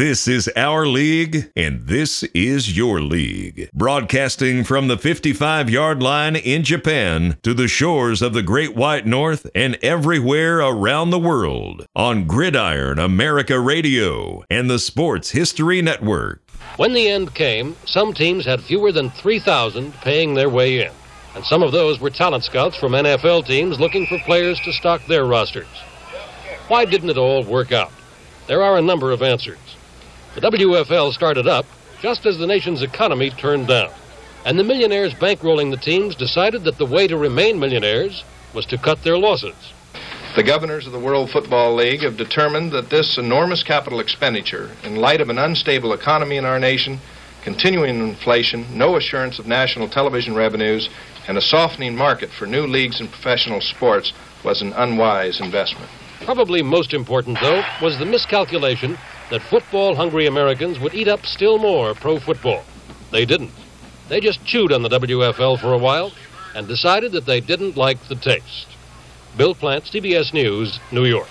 This is our league, and this is your league. Broadcasting from the 55 yard line in Japan to the shores of the Great White North and everywhere around the world on Gridiron America Radio and the Sports History Network. When the end came, some teams had fewer than 3,000 paying their way in. And some of those were talent scouts from NFL teams looking for players to stock their rosters. Why didn't it all work out? There are a number of answers. The WFL started up just as the nation's economy turned down. And the millionaires bankrolling the teams decided that the way to remain millionaires was to cut their losses. The governors of the World Football League have determined that this enormous capital expenditure, in light of an unstable economy in our nation, continuing inflation, no assurance of national television revenues, and a softening market for new leagues and professional sports, was an unwise investment. Probably most important, though, was the miscalculation that football hungry Americans would eat up still more pro football. They didn't. They just chewed on the WFL for a while and decided that they didn't like the taste. Bill Plante, CBS News, New York.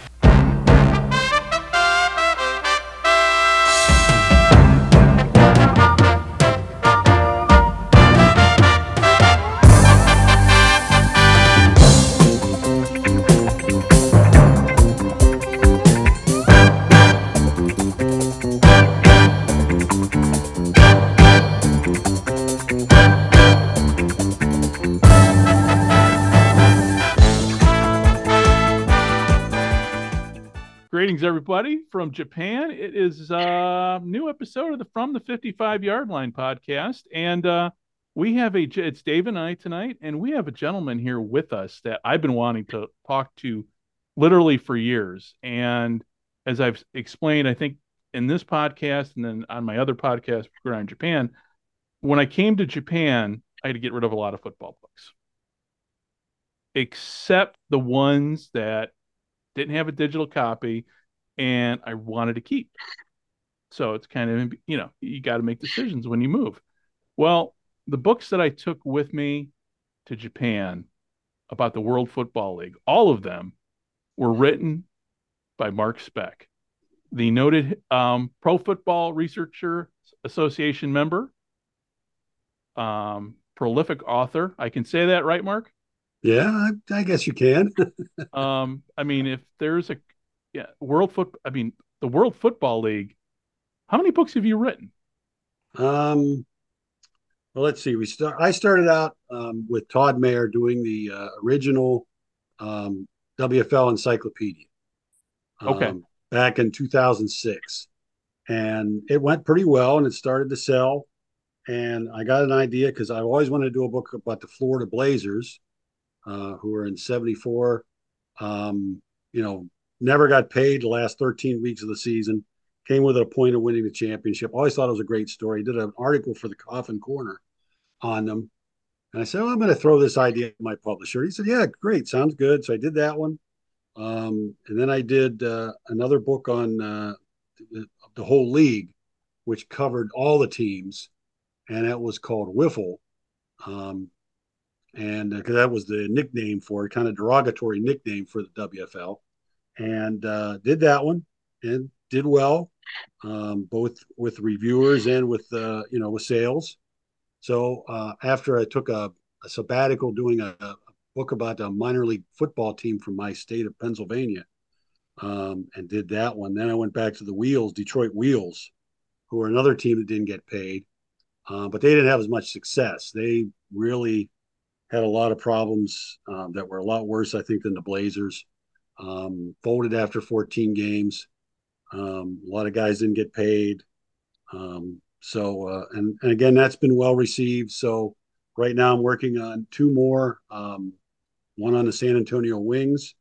Greetings, everybody from Japan. It is a new episode of the From the 55 Yard Line podcast. And uh, we have a, it's Dave and I tonight, and we have a gentleman here with us that I've been wanting to talk to literally for years. And as I've explained, I think in this podcast and then on my other podcast, Around Japan, when I came to Japan, I had to get rid of a lot of football books, except the ones that didn't have a digital copy and I wanted to keep. So it's kind of, you know, you got to make decisions when you move. Well, the books that I took with me to Japan about the World Football League, all of them were written by Mark Speck, the noted um, Pro Football Researcher Association member, um, prolific author. I can say that, right, Mark? Yeah, I, I guess you can. um, I mean, if there's a yeah, World Foot, I mean, the World Football League. How many books have you written? Um, well, let's see. We start. I started out um, with Todd Mayer doing the uh, original um, WFL encyclopedia. Okay. Um, back in 2006, and it went pretty well, and it started to sell. And I got an idea because I always wanted to do a book about the Florida Blazers, uh, who were in '74. Um, you know, never got paid the last 13 weeks of the season. Came with a point of winning the championship. Always thought it was a great story. Did an article for the Coffin Corner on them. And I said, well, I'm going to throw this idea to my publisher. He said, yeah, great. Sounds good. So I did that one. Um, and then I did uh, another book on uh, the, whole league, which covered all the teams. And that was called Wiffle. Um, and uh, that was the nickname for it, kind of derogatory nickname for the WFL and uh, did that one and did well, um, both with reviewers and with uh, you know with sales. So uh, after I took a, a sabbatical doing a, a, book about a minor league football team from my state of Pennsylvania, um, and did that one, then I went back to the Wheels, Detroit Wheels, who were another team that didn't get paid, uh, but they didn't have as much success. They really had a lot of problems um, that were a lot worse, I think, than the Blazers um, folded after 14 games. Um, a lot of guys didn't get paid. Um, so, uh, and, and again, that's been well received. So, right now I'm working on two more um, one on the San Antonio Wings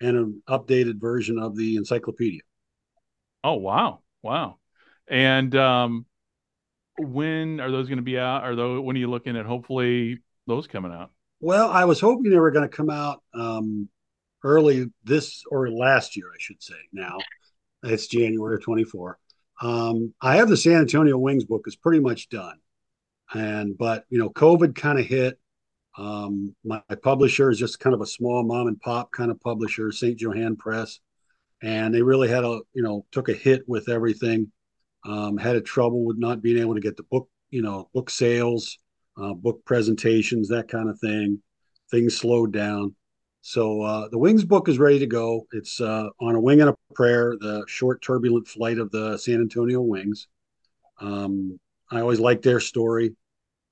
and an updated version of the encyclopedia. Oh, wow. Wow. And um, when are those going to be out? Are those, when are you looking at hopefully those coming out? Well, I was hoping they were going to come out um, early this or last year, I should say. Now it's January 24. Um, I have the San Antonio Wings book is pretty much done, and but you know, COVID kind of hit. Um, my, my, publisher is just kind of a small mom and pop kind of publisher, St. Johann Press, and they really had a you know took a hit with everything. Um, had a trouble with not being able to get the book, you know, book sales, uh, book presentations, that kind of thing. Things slowed down. So uh, the Wings book is ready to go. It's uh, on a wing and a prayer, the short turbulent flight of the San Antonio Wings. Um, I always liked their story.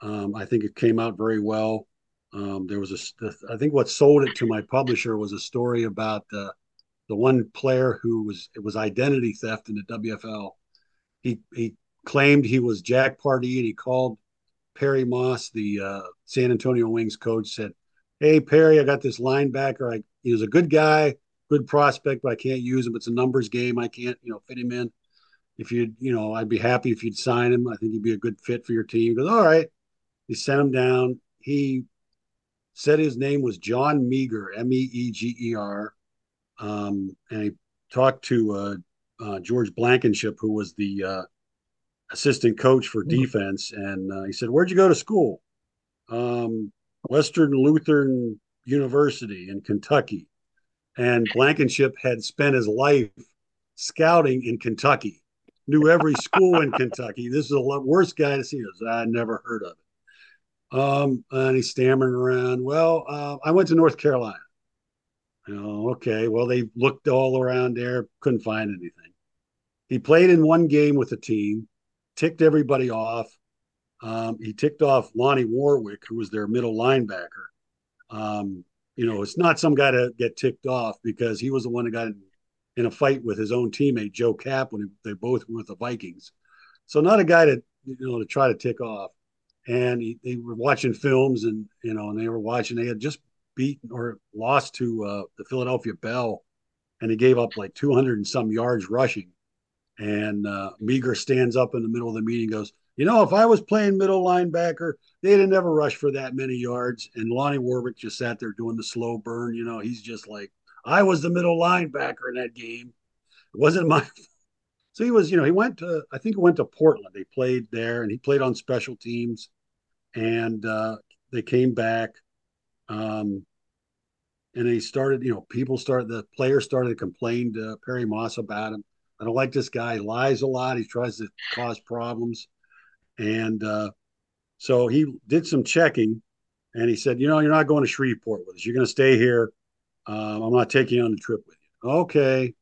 Um, I think it came out very well. Um, there was a, I think what sold it to my publisher was a story about the the one player who was it was identity theft in the WFL. He he claimed he was Jack Pardee and he called Perry Moss, the uh, San Antonio Wings coach, said, "Hey Perry, I got this linebacker. I he was a good guy, good prospect, but I can't use him. It's a numbers game. I can't you know fit him in. If you you know, I'd be happy if you'd sign him. I think he'd be a good fit for your team." He goes, "All right." He sent him down. He said his name was John Meager, M E E G E R, um, and he talked to uh, uh, George Blankenship, who was the uh, assistant coach for mm-hmm. defense, and uh, he said, "Where'd you go to school?" Um, Western Lutheran University in Kentucky, and Blankenship had spent his life scouting in Kentucky, knew every school in Kentucky. This is the worst guy to see. Us. I never heard of it. Um, and he's stammering around. Well, uh, I went to North Carolina. Oh, okay. Well, they looked all around there, couldn't find anything. He played in one game with the team, ticked everybody off. Um, he ticked off Lonnie Warwick, who was their middle linebacker. Um, you know, it's not some guy to get ticked off because he was the one that got in, a fight with his own teammate Joe Kapp when they both were with the Vikings. So not a guy to you know to try to tick off and he, they were watching films and you know and they were watching they had just beaten or lost to uh, the Philadelphia Bell and he gave up like 200 and some yards rushing and uh, Meager stands up in the middle of the meeting goes you know if I was playing middle linebacker they'd have never rushed for that many yards and Lonnie Warwick just sat there doing the slow burn you know he's just like I was the middle linebacker in that game it wasn't my so he was you know he went to I think he went to Portland they played there and he played on special teams and uh, they came back. Um, and they started, you know, people started, the players started to complain to Perry Moss about him. I don't like this guy. He lies a lot. He tries to cause problems. And uh, so he did some checking and he said, you know, you're not going to Shreveport with us. You're going to stay here. Um, I'm not taking you on the trip with you. Okay.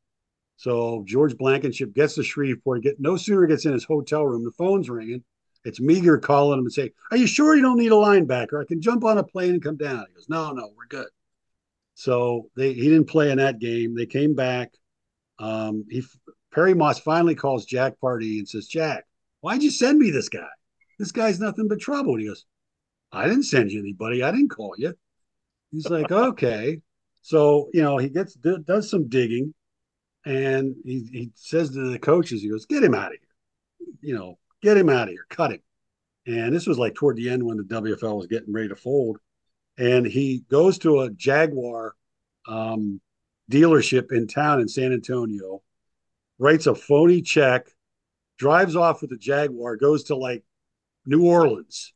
So George Blankenship gets to Shreveport. Get no sooner gets in his hotel room, the phone's ringing. It's Meager calling him and saying, Are you sure you don't need a linebacker? I can jump on a plane and come down. He goes, No, no, we're good. So they he didn't play in that game. They came back. Um, he Perry Moss finally calls Jack Pardee and says, Jack, why'd you send me this guy? This guy's nothing but trouble. And he goes, I didn't send you anybody. I didn't call you. He's like, okay. So, you know, he gets does some digging and he, he says to the coaches, he goes, get him out of here. You know, get him out of here, cut him. And this was like toward the end when the WFL was getting ready to fold. And he goes to a Jaguar um, dealership in town in San Antonio, writes a phony check, drives off with the Jaguar, goes to like New Orleans,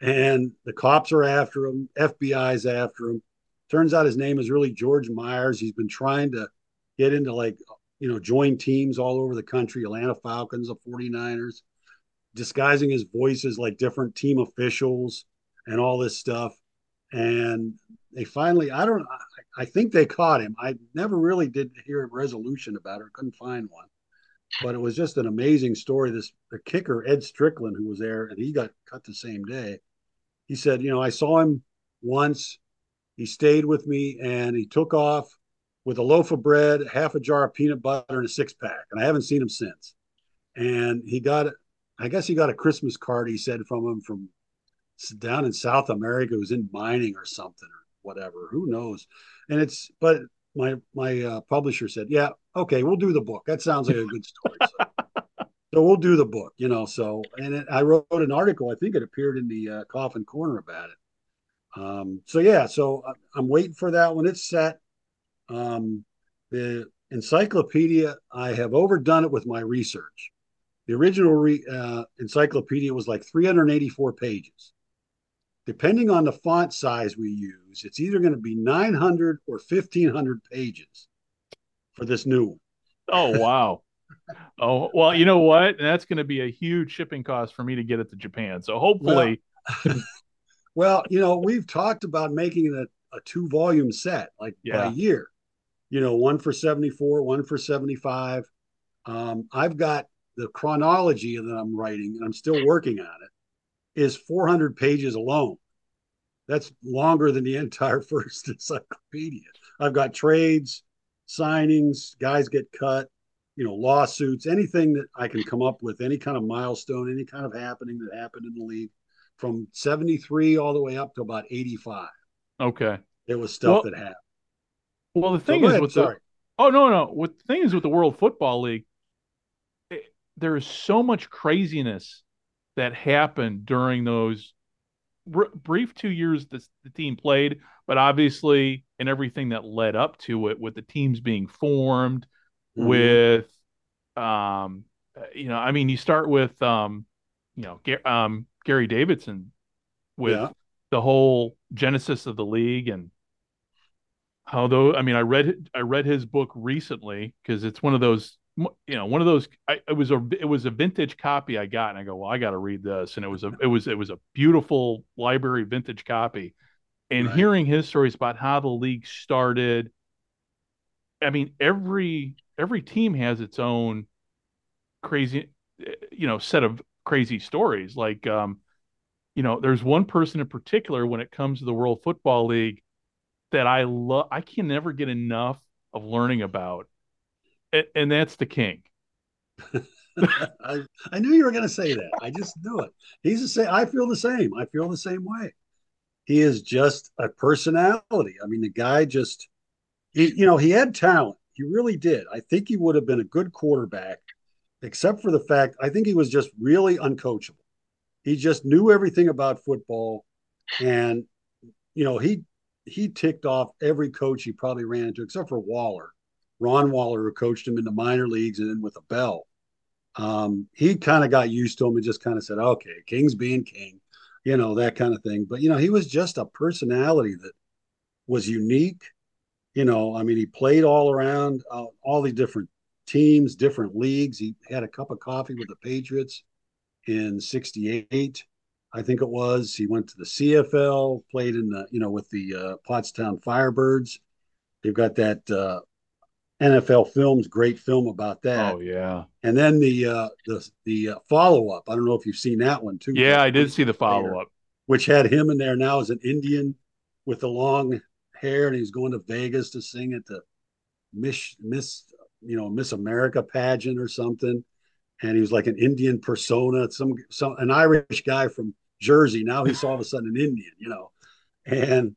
and the cops are after him, FBI's after him. Turns out his name is really George Myers. He's been trying to get into like, you know, join teams all over the country, Atlanta Falcons, the 49ers disguising his voice as like different team officials and all this stuff. And they finally, I don't, I, I think they caught him. I never really did hear a resolution about it. Couldn't find one, but it was just an amazing story. This the kicker Ed Strickland, who was there, and he got cut the same day. He said, you know, I saw him once. He stayed with me, and he took off with a loaf of bread, half a jar of peanut butter, and a six pack. And I haven't seen him since. And he got I guess he got a Christmas card. He said from him from down in South America. Was in mining or something or whatever. Who knows? And it's but my my uh, publisher said, yeah, okay, we'll do the book. That sounds like a good story. So, so we'll do the book, you know. So and it, I wrote an article. I think it appeared in the uh, Coffin Corner about it. Um, so yeah, so uh, I'm waiting for that when it's set. Um, the encyclopedia, I have overdone it with my research. The original re, uh, encyclopedia was like 384 pages. Depending on the font size we use, it's either going to be 900 or 1500 pages for this new. Oh, wow. oh well, you know what? That's going to be a huge shipping cost for me to get it to Japan. So hopefully, well, well you know, we've talked about making it a, a two volume set, like yeah. by year. You know, one for seventy four, one for seventy five. Um, I've got the chronology that I'm writing, and I'm still working on it. Is 400 pages alone. That's longer than the entire first encyclopedia. I've got trades, signings, guys get cut, you know, lawsuits, anything that I can come up with, any kind of milestone, any kind of happening that happened in the league from 73 all the way up to about 85. Okay. It was stuff well, that happened. Well, the thing so is ahead, with sorry. the Oh no, no. What the thing is with the World Football League, it, there is so much craziness that happened during those brief two years the, the team played, but obviously and everything that led up to it with the teams being formed, mm-hmm. with um you know, I mean you start with um you know, um Gary Davidson with yeah. the whole genesis of the league and how though I mean I read I read his book recently because it's one of those you know one of those I, it was a it was a vintage copy I got and I go well I got to read this and it was a it was it was a beautiful library vintage copy. And right. hearing his stories about how the league started I mean every every team has its own crazy you know set of crazy stories. Like um you know there's one person in particular when it comes to the World Football League that I love I can never get enough of learning about and, and that's the king. I, I knew you were going to say that. I just knew it. He's the same. I feel the same. I feel the same way. He is just a personality. I mean, the guy just, he, you know, he had talent. He really did. I think he would have been a good quarterback, except for the fact I think he was just really uncoachable. He just knew everything about football, and you know, he he ticked off every coach he probably ran into, except for Waller Ron Waller, who coached him in the minor leagues and then with a bell. Um, he kind of got used to him and just kind of said, okay, King's being King, you know, that kind of thing. But, you know, he was just a personality that was unique. You know, I mean, he played all around uh, all the different teams, different leagues. He had a cup of coffee with the Patriots in 68. I think it was. He went to the CFL, played in the, you know, with the uh, Pottstown Firebirds. They've got that uh, NFL Films, great film about that. Oh yeah. And then the uh, the the uh, follow up. I don't know if you've seen that one too. Yeah, I did see the follow up, which had him in there now as an Indian with the long hair, and he's going to Vegas to sing at the Miss Miss you know Miss America pageant or something. And he was like an Indian persona, some some an Irish guy from Jersey. Now he's all of a sudden an Indian, you know, and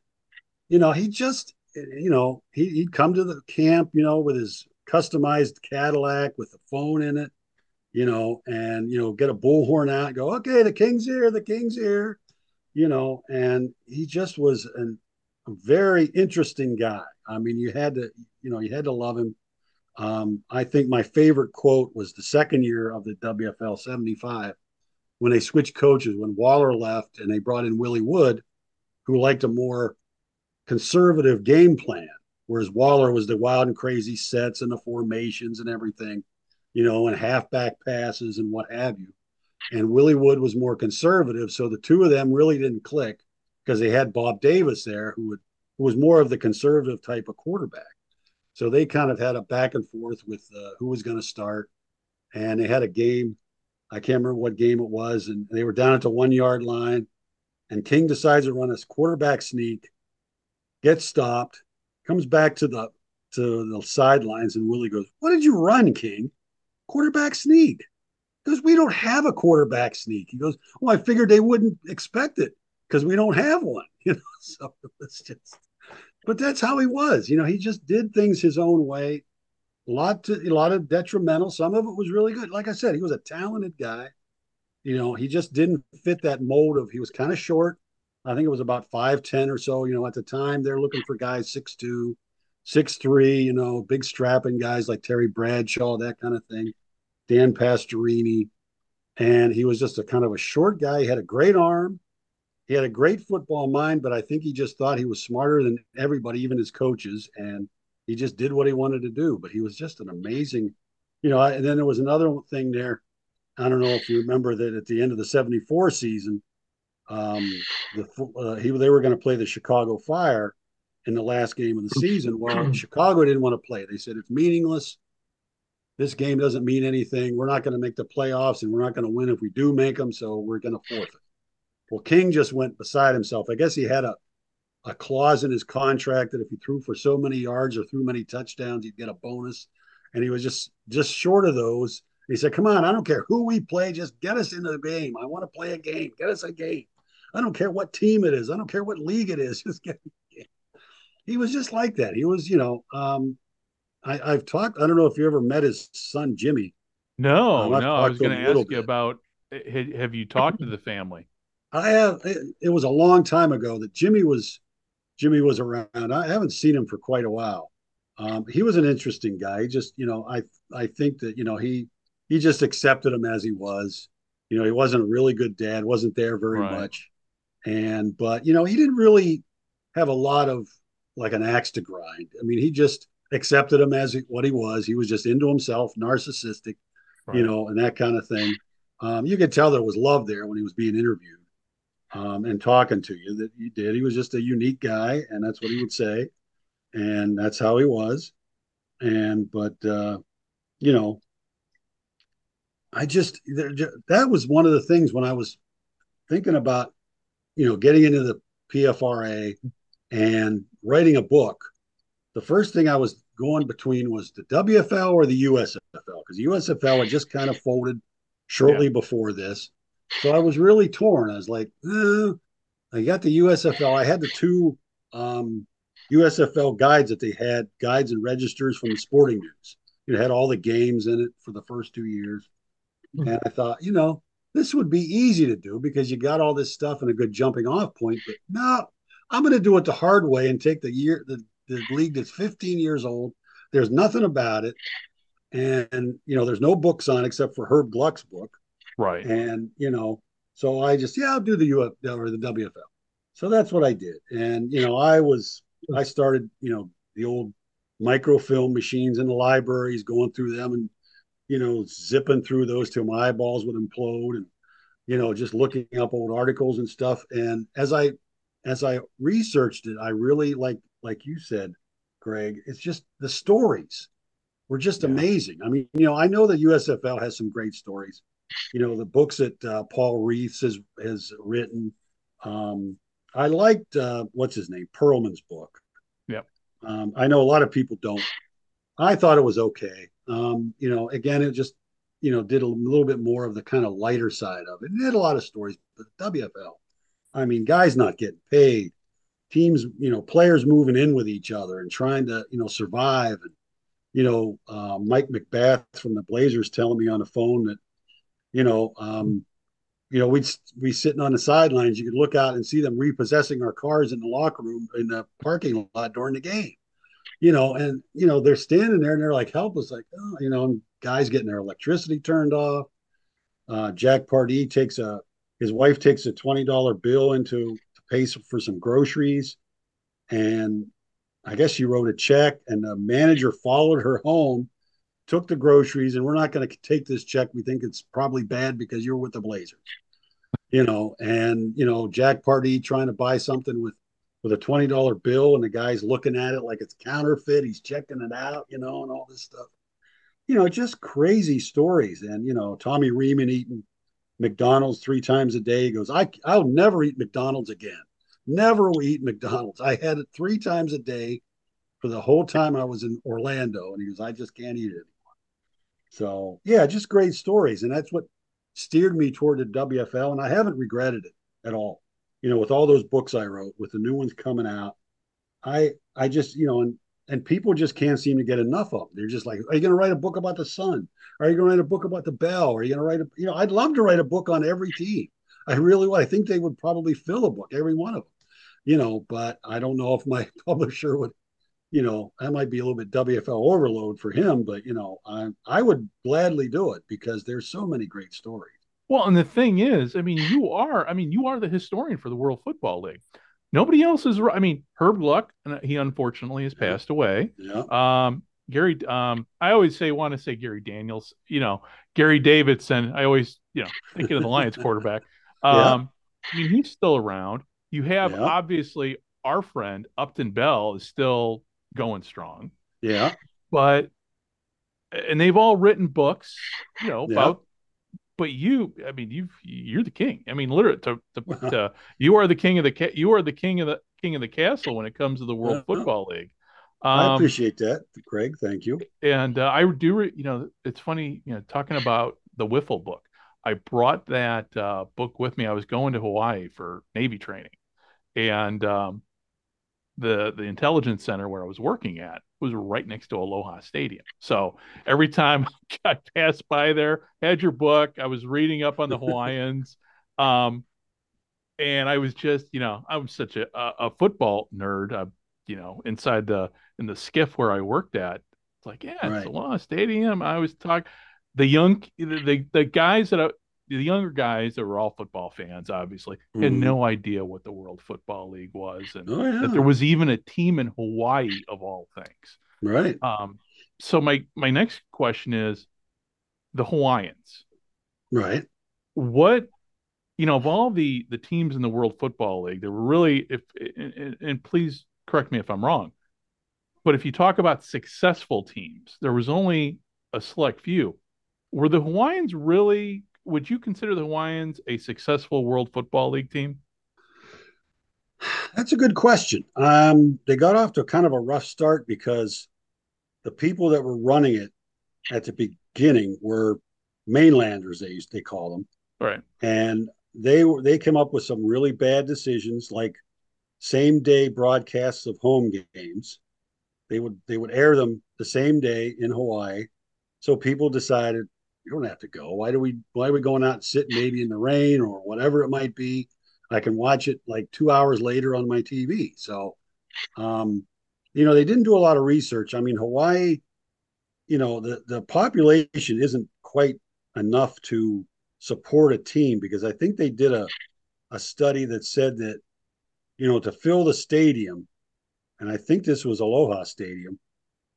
you know he just you know, he, would come to the camp, you know, with his customized Cadillac with the phone in it, you know, and, you know, get a bullhorn out and go, okay, the king's here, the king's here, you know, and he just was an, a very interesting guy. I mean, you had to, you know, you had to love him. Um, I think my favorite quote was the second year of the WFL 75 when they switched coaches, when Waller left and they brought in Willie Wood, who liked a more conservative game plan, whereas Waller was the wild and crazy sets and the formations and everything, you know, and halfback passes and what have you. And Willie Wood was more conservative. So the two of them really didn't click because they had Bob Davis there, who, would, who was more of the conservative type of quarterback. So they kind of had a back and forth with uh, who was going to start. And they had a game. I can't remember what game it was. And they were down at the one yard line. And King decides to run a quarterback sneak gets stopped, comes back to the to the sidelines, and Willie goes, "What did you run, King? Quarterback sneak." Because we don't have a quarterback sneak. He goes, "Well, I figured they wouldn't expect it because we don't have one." You know, so it's just. But that's how he was. You know, he just did things his own way. A lot to, a lot of detrimental. Some of it was really good. Like I said, he was a talented guy. You know, he just didn't fit that mold of he was kind of short, I think it was about 5'10 or so. You know, at the time, they're looking for guys 6'2, 6'3, you know, big strapping guys like Terry Bradshaw, that kind of thing, Dan Pastorini. And he was just a kind of a short guy. He had a great arm. He had a great football mind, but I think he just thought he was smarter than everybody, even his coaches. And he just did what he wanted to do. But he was just an amazing you know, and then there was another thing there. I don't know if you remember that at the end of the '74 season, um, the uh, he they were going to play the Chicago Fire in the last game of the season. Well, Chicago didn't want to play. They said it's meaningless. This game doesn't mean anything. We're not going to make the playoffs, and we're not going to win if we do make them. So we're going to forfeit. Well, King just went beside himself. I guess he had a a clause in his contract that if he threw for so many yards or threw many touchdowns, he'd get a bonus. And he was just just short of those. He said, "Come on, I don't care who we play, just get us into the game. I want to play a game. Get us a game. I don't care what team it is. I don't care what league it is. Just get." He was just like that. He was, you know. Um, I, have talked. I don't know if you ever met his son Jimmy. No, um, no. I was going to ask you bit. about. Have you talked to the family? I have. It, it was a long time ago that Jimmy was Jimmy was around. I haven't seen him for quite a while. Um, he was an interesting guy. He just, you know, I I think that you know he he just accepted him as he was. You know, he wasn't a really good dad. wasn't there very right. much, and but you know he didn't really have a lot of like an axe to grind. I mean, he just accepted him as what he was. He was just into himself, narcissistic, right. you know, and that kind of thing. Um, you could tell there was love there when he was being interviewed um, and talking to you that he did. He was just a unique guy, and that's what he would say, and that's how he was. And but uh, you know, I just that was one of the things when I was thinking about you know getting into the PFRA and writing a book. The first thing I was going between was the WFL or the USFL because the USFL had just kind of folded shortly yeah. before this so I was really torn. I was like, eh. I got the USFL. I had the two um, USFL guides that they had, guides and registers from the sporting news. It had all the games in it for the first two years. Mm-hmm. And I thought, you know, this would be easy to do because you got all this stuff and a good jumping off point. But no, I'm going to do it the hard way and take the year, the, the league that's 15 years old. There's nothing about it. And, you know, there's no books on except for Herb Gluck's book. Right. And, you know, so I just, yeah, I'll do the UF or the WFL. So that's what I did. And, you know, I was, I started, you know, the old microfilm machines in the libraries, going through them and, you know, zipping through those till my eyeballs would implode and, you know, just looking up old articles and stuff. And as I, as I researched it, I really like, like you said, Greg, it's just the stories were just yeah. amazing. I mean, you know, I know the USFL has some great stories, you know the books that uh, Paul Reeths has has written. Um, I liked uh, what's his name Pearlman's book. Yeah, um, I know a lot of people don't. I thought it was okay. Um, you know, again, it just you know did a little bit more of the kind of lighter side of it. It did a lot of stories, but WFL, I mean, guys not getting paid, teams, you know, players moving in with each other and trying to you know survive and you know, uh, Mike McBath from the Blazers telling me on the phone that you know, um, you know, we'd be sitting on the sidelines. You could look out and see them repossessing our cars in the locker room in the parking lot during the game. You know, and you know they're standing there and they're like helpless, like oh, you know, guys getting their electricity turned off. Uh, Jack Pardee takes a his wife takes a twenty dollar bill into to pay for some groceries, and I guess she wrote a check, and the manager followed her home took the groceries, and we're not going to take this check. We think it's probably bad because you're with the Blazers, you know. And you know, Jack Pardee trying to buy something with with a twenty dollar bill, and the guy's looking at it like it's counterfeit. He's checking it out, you know, and all this stuff. You know, just crazy stories. And you know, Tommy Reamon eating McDonald's three times a day. He goes, I I'll never eat McDonald's again. Never eat McDonald's. I had it three times a day for the whole time I was in Orlando. And he goes, I just can't eat it anymore. so yeah, just great stories, and that's what steered me toward the WFL, and I haven't regretted it at all. You know, with all those books I wrote, with the new ones coming out, I I just you know, and and people just can't seem to get enough of them. They're just like, are you going to write a book about the Sun? Are you going to write a book about the Bell? Are you going to write a you know? I'd love to write a book on every team. I really would. I think they would probably fill a book, every one of them. You know, but I don't know if my publisher would you know, that might be a little bit WFL overload for him, but you know, I I would gladly do it because there's so many great stories. Well, and the thing is, I mean, you are, I mean, you are the historian for the World Football League. Nobody else is. I mean, Herb Gluck, he unfortunately has passed away. Yeah. Um, Gary. Um, I always say want to say Gary Daniels. You know, Gary Davidson. I always you know thinking of the Lions quarterback. Um, yeah. I mean he's still around. You have yeah. obviously our friend Upton Bell is still going strong. Yeah, but and they've all written books, you know, yeah. about. But you, I mean, you you're the king. I mean, literally, to, to, to, you are the king of the you are the king of the king of the castle when it comes to the World Football League. Um, I appreciate that, Craig. Thank you. And uh, I do, re- you know, it's funny, you know, talking about the Wiffle book. I brought that uh, book with me. I was going to Hawaii for Navy training, and um, the the intelligence center where I was working at was right next to Aloha Stadium. So every time I passed by there, had your book. I was reading up on the Hawaiians. Um, and I was just, you know, I was such a, a football nerd. Uh, you know, inside the in the SCIF where I worked at, it's like, yeah, right. it's Aloha Stadium. I was talking the young the the guys that I, the younger guys that were all football fans, obviously, mm. had mm-hmm. no idea what the World Football League was, and oh, yeah. that there was even a team in Hawaii of all things. Right. Um. So my my next question is, the Hawaiians. Right. What, you know, of all the the teams in the World Football League, there were really, if and, and please correct me if I'm wrong, but if you talk about successful teams, there was only a select few. Were the Hawaiians really would you consider the Hawaiians a successful World Football League team? That's a good question. Um, they got off to kind of a rough start because the people that were running it at the beginning were mainlanders. They used they call them, right? And they were they came up with some really bad decisions, like same day broadcasts of home games. They would they would air them the same day in Hawaii, so people decided you don't have to go. Why do we why are we going out and sitting maybe in the rain or whatever it might be? I can watch it like two hours later on my TV. So um, you know, they didn't do a lot of research. I mean, Hawaii, you know, the, the population isn't quite enough to support a team because I think they did a a study that said that, you know, to fill the stadium, and I think this was Aloha Stadium,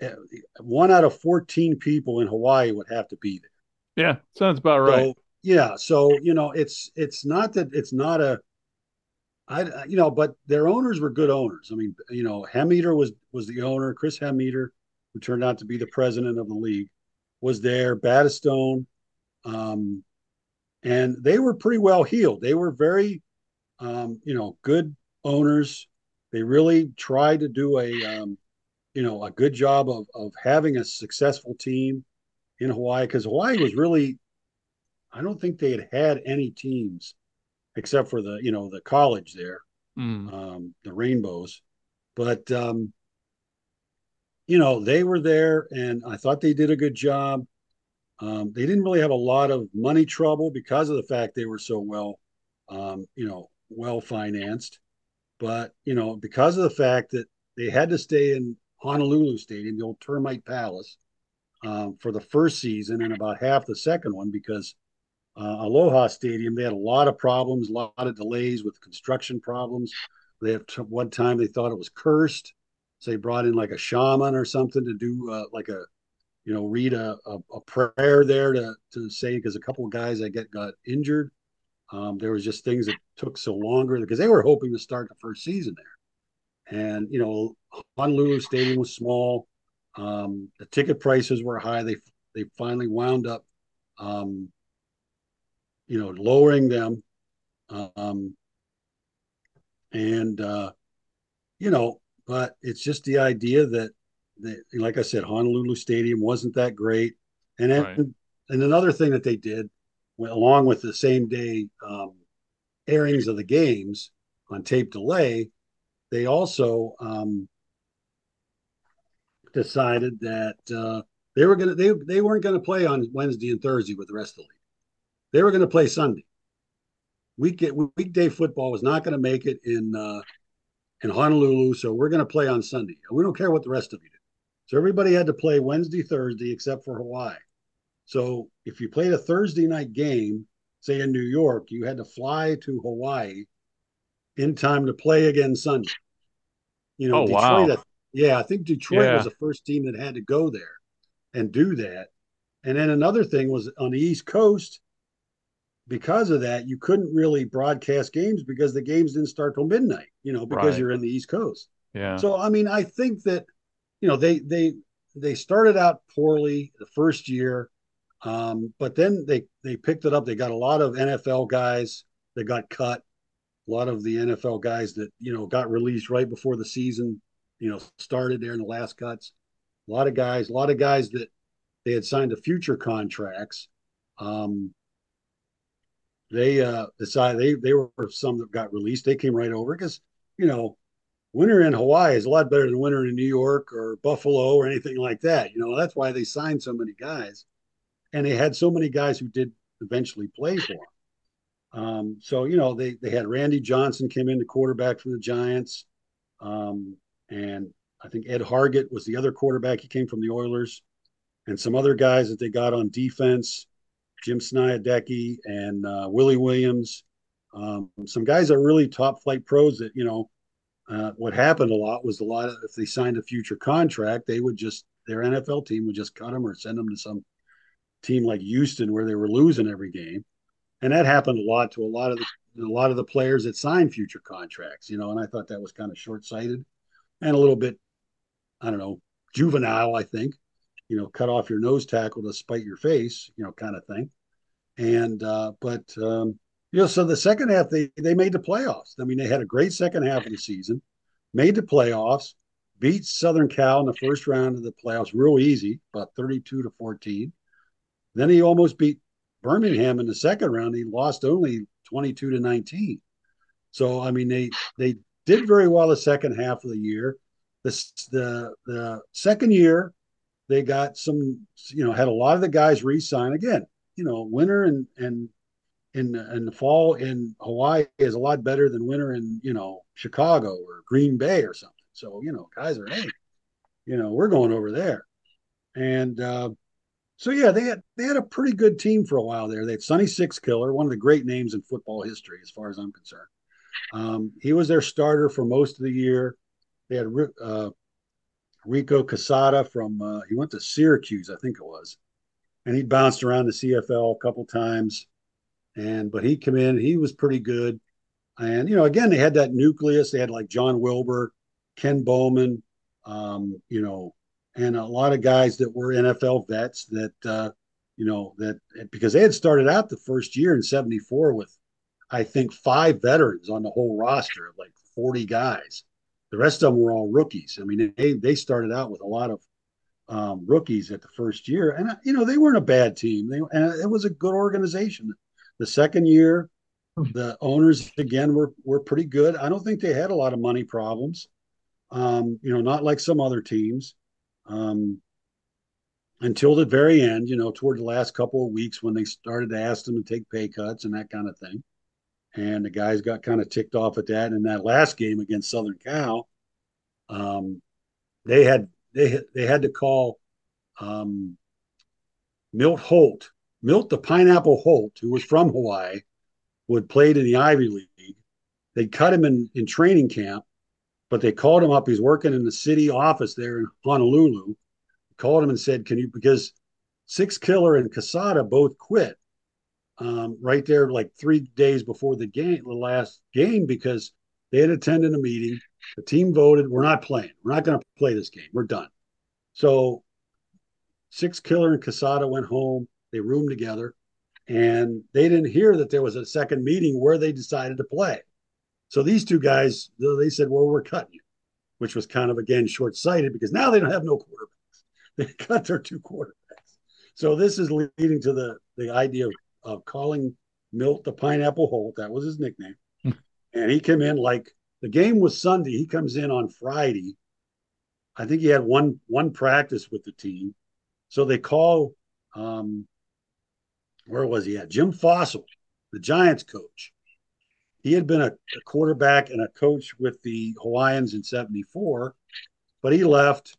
eh, one out of 14 people in Hawaii would have to be there. Yeah, sounds about right. So, yeah, so you know, it's it's not that it's not a, I you know, but their owners were good owners. I mean, you know, Hemmeter was was the owner. Chris Hemmeter, who turned out to be the president of the league, was there. Battistone, um, and they were pretty well healed. They were very, um, you know, good owners. They really tried to do a, um, you know, a good job of of having a successful team in Hawaii because Hawaii was really, I don't think they had had any teams except for the you know the college there, mm. um, the Rainbows, but um, you know they were there and I thought they did a good job. Um, they didn't really have a lot of money trouble because of the fact they were so well, um, you know, well financed. But you know, because of the fact that they had to stay in Honolulu Stadium, the old Termite Palace, um, for the first season and about half the second one because uh, Aloha Stadium they had a lot of problems, a lot of delays with construction problems. They have t- one time they thought it was cursed, so they brought in like a shaman or something to do uh, like a you know read a, a, a, prayer there to to say because a couple of guys I get got injured. Um, there was just things that took so longer because they were hoping to start the first season there, and you know Honolulu Stadium was small. Um, the ticket prices were high. They they finally wound up, um, you know, lowering them, um, and uh, you know, but it's just the idea that, that, like I said, Honolulu Stadium wasn't that great, and then, right. and another thing that they did, along with the same day um, airings of the games on tape delay, they also um, decided that uh, they were gonna they they weren't gonna play on Wednesday and Thursday with the rest of the league. They were gonna play Sunday. Week weekday football was not gonna make it in uh, in Honolulu, so we're gonna play on Sunday. We don't care what the rest of you do. So everybody had to play Wednesday, Thursday, except for Hawaii. So if you played a Thursday night game, say in New York, you had to fly to Hawaii in time to play again Sunday. You know, oh, Detroit wow. Yeah, I think Detroit Yeah. was the first team that had to go there and do that. And then another thing was on the East Coast, because of that, you couldn't really broadcast games because the games didn't start till midnight, you know, because Right. you're in the East Coast. Yeah. So I mean, I think that you know they they they started out poorly the first year, um, but then they they picked it up. They got a lot of NFL guys that got cut, a lot of the NFL guys that you know got released right before the season, you know, started there in the last cuts. A lot of guys, a lot of guys that they had signed to future contracts. Um, they uh, decided they they were some that got released. They came right over because you know winter in Hawaii is a lot better than winter in New York or Buffalo or anything like that. You know, that's why they signed so many guys. And they had so many guys who did eventually play for them. Um, so, you know, they, they had Randy Johnson came in the quarterback for the Giants. Um, and I think Ed Hargett was the other quarterback. He came from the Oilers. And some other guys that they got on defense, Jim Sniadecki and uh, Willie Williams. Um, some guys are really top flight pros that, you know, uh, what happened a lot was a lot of if they signed a future contract, they would just their NFL team would just cut them or send them to some team like Houston where they were losing every game, and that happened a lot to a lot of the, a lot of the players that signed future contracts. You know, and I thought that was kind of short sighted and a little bit, I don't know, juvenile. I think, you know, cut off your nose tackle to spite your face, you know, kind of thing. And uh, but um, you know, so the second half they they made the playoffs. I mean, they had a great second half of the season, made the playoffs, beat Southern Cal in the first round of the playoffs real easy, about 32 to 14. Then he almost beat Birmingham in the second round. He lost only 22 to 19. So I mean, they they did very well the second half of the year. This the the second year, they got some, you know, had a lot of the guys re-sign again. You know, winter and and in in the fall in Hawaii is a lot better than winter in you know Chicago or Green Bay or something. So you know, guys are hey, you know, we're going over there, and uh, so yeah, they had they had a pretty good team for a while there. They had Sonny Sixkiller, one of the great names in football history, as far as I'm concerned. Um, he was their starter for most of the year. They had uh, Rico Cassata from uh, he went to Syracuse, I think it was, and he bounced around the CFL a couple times. And but he come in he was pretty good. And you know again they had that nucleus. They had like john wilbur ken bowman um, you know and a lot of guys that were nfl vets that uh, you know that because they had started out the first year in 74 with i think five veterans on the whole roster of like 40 guys the rest of them were all rookies i mean they they started out with a lot of um, rookies at the first year and you know they weren't a bad team they, and it was a good organization the second year, the owners again were were pretty good. I don't think they had a lot of money problems. Um, you know, not like some other teams. Um, until the very end, you know, toward the last couple of weeks when they started to ask them to take pay cuts and that kind of thing. And the guys got kind of ticked off at that. And in that last game against Southern Cal, um, they had they they had to call um, Milt Holt Milt the Pineapple Holt, who was from Hawaii, would played in the Ivy League. They cut him in, in training camp, but they called him up. He's working in the city office there in Honolulu. Called him and said, "Can you?" Because Sixkiller and Cassata both quit um, right there, like three days before the game, the last game, because they had attended a meeting. The team voted, "We're not playing. We're not going to play this game. We're done." So Sixkiller and Cassata went home they roomed together and they didn't hear that there was a second meeting where they decided to play. So these two guys, they said, well, we're cutting you, which was kind of, again, short sighted because now they don't have no quarterbacks. They cut their two quarterbacks. So this is leading to the, the idea of, of calling Milt the Pineapple Holt. That was his nickname. and he came in like the game was Sunday. He comes in on Friday. I think he had one one practice with the team. So they call um, where was he at? Jim Fassel, the Giants coach. He had been a, a, quarterback and a coach with the Hawaiians in 74, but he left.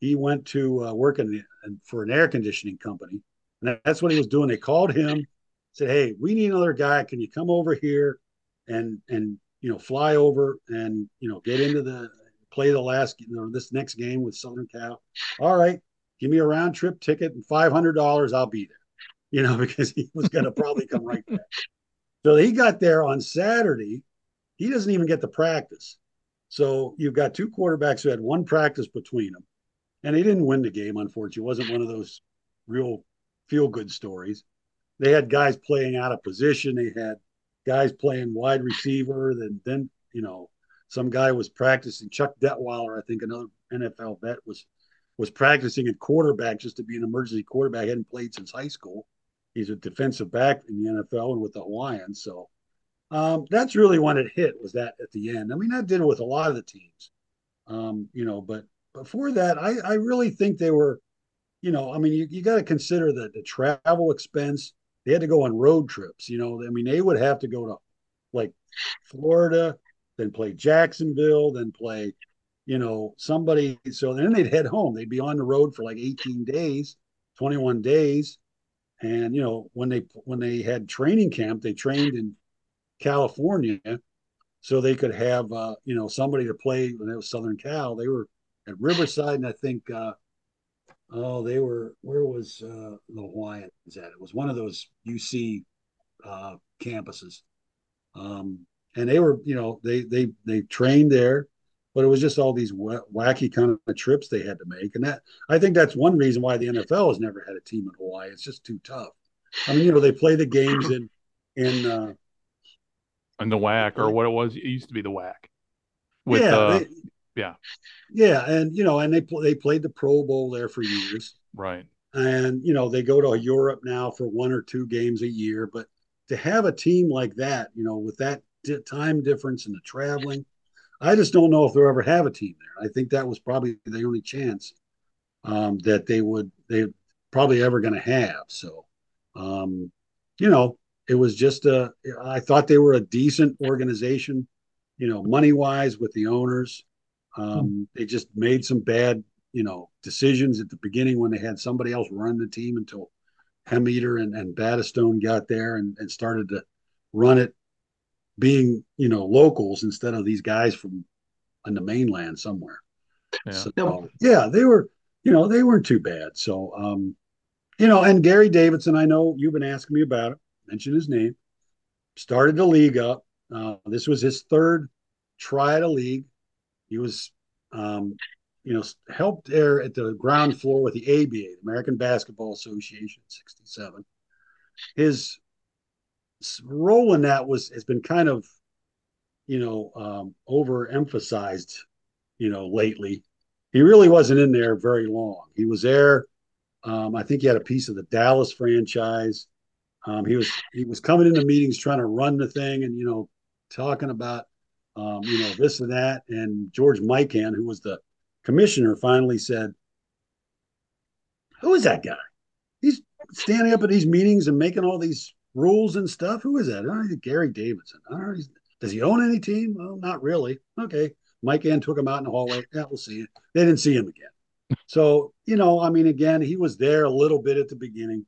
He went to uh, work in the, for an air conditioning company. And that's what he was doing. They called him, said, Hey, we need another guy. Can you come over here and, and, you know, fly over and, you know, get into the play the last, you know, this next game with Southern Cal. All right, give me a round trip ticket and five hundred dollars. I'll be there. You know, because he was going to probably come right back. So he got there on Saturday. He doesn't even get to practice. So you've got two quarterbacks who had one practice between them, and he didn't win the game. Unfortunately, it wasn't one of those real feel good stories. They had guys playing out of position. They had guys playing wide receiver. Then, then you know, some guy was practicing. Chuck Detweiler, I think, another NFL vet, was was practicing at quarterback just to be an emergency quarterback. hadn't played since high school. He's a defensive back in the NFL and with the Hawaiians. So um, that's really when it hit was that at the end. I mean, that did it with a lot of the teams, um, you know. But before that, I, I really think they were, you know, I mean, you, you got to consider the, the travel expense. They had to go on road trips, you know. I mean, they would have to go to like Florida, then play Jacksonville, then play, you know, somebody. So then they'd head home. They'd be on the road for like 18 days, 21 days. And you know, when they when they had training camp, they trained in California, so they could have uh, you know somebody to play when it was Southern Cal. They were at Riverside, and I think uh, oh they were where was uh, the Hawaiians at? It was one of those UC uh, campuses, um, and they were you know they they they trained there, but it was just all these wacky kind of trips they had to make, and that I think that's one reason why the NFL has never had a team in Hawaii. It's just too tough. I mean, you know, they play the games in in uh, and the WAC or what it was. It used to be the WAC. With, yeah, uh, they, yeah, yeah, and you know, and they they played the Pro Bowl there for years, right? And you know, they go to Europe now for one or two games a year. But to have a team like that, you know, with that time difference and the traveling, I just don't know if they'll ever have a team there. I think that was probably the only chance um, that they would they probably ever going to have. So, um, you know, it was just a i thought they were a decent organization you know money wise with the owners um, mm. they just made some bad you know decisions at the beginning when they had somebody else run the team until Hemmeter and, and Battistone got there and, and started to run it being you know locals instead of these guys from on the mainland somewhere yeah. so yeah they were you know they weren't too bad so um you know and gary davidson i know you've been asking me about it mentioned his name, started the league up. Uh, this was his third try at a league. He was, um, you know, helped there at the ground floor with the ABA, the American Basketball Association, '67. His role in that was has been kind of, you know, um, overemphasized, you know, lately. He really wasn't in there very long. He was there. Um, I think he had a piece of the Dallas franchise. Um, he was he was coming into meetings trying to run the thing and you know talking about um, you know this and that. And George Mikan, who was the commissioner, finally said, "Who is that guy? He's standing up at these meetings and making all these rules and stuff. Who is that? Oh, Gary Davidson. Know, does he own any team? Well, not really. Okay. Mikan took him out in the hallway. Yeah, we'll see. They didn't see him again. So, you know, I mean, again, he was there a little bit at the beginning.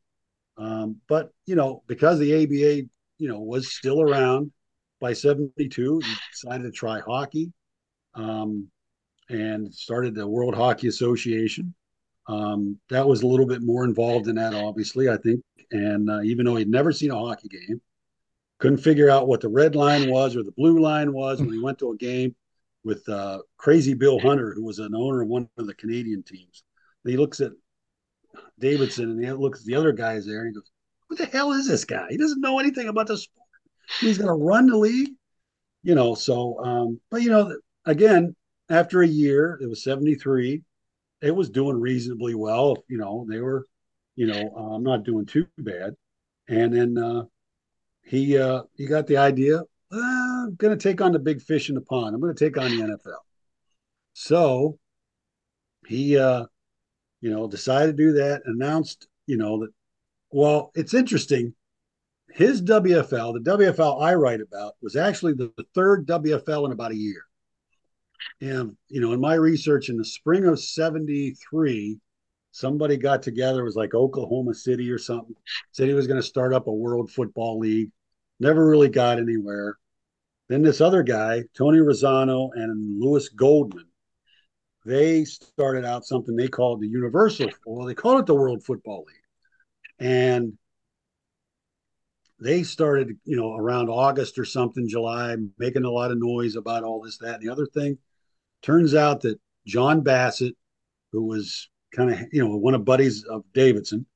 Um, but you know, because the ABA, you know, was still around by '72, he decided to try hockey, um, and started the World Hockey Association. Um, that was a little bit more involved in that, obviously, I think. And uh, even though he'd never seen a hockey game, couldn't figure out what the red line was or the blue line was when he went to a game with uh, Crazy Bill Hunter, who was an owner of one of the Canadian teams. And he looks at Davidson, and he looks at the other guys there, and he goes, "What the hell is this guy? He doesn't know anything about the sport. He's going to run the league, you know." So, um, but you know, again, after a year, it was seventy three. It was doing reasonably well. You know, they were, you know, uh, not doing too bad. And then uh, he uh, he got the idea. I'm going to take on the big fish in the pond. I'm going to take on the NFL. So he uh, you know, decided to do that, announced, you know, that, well, it's interesting. His WFL, the WFL I write about, was actually the, third WFL in about a year. And, you know, in my research in the spring of 73, somebody got together, it was like Oklahoma City or something, said he was going to start up a World Football League. Never really got anywhere. Then this other guy, Tony Razzano and Louis Goldman, they started out something they called the Universal. Well, they called it the World Football League, and they started, you know, around August or something, July, making a lot of noise about all this, that, and the other thing. Turns out that John Bassett, who was kind of, you know, one of buddies of Davidson,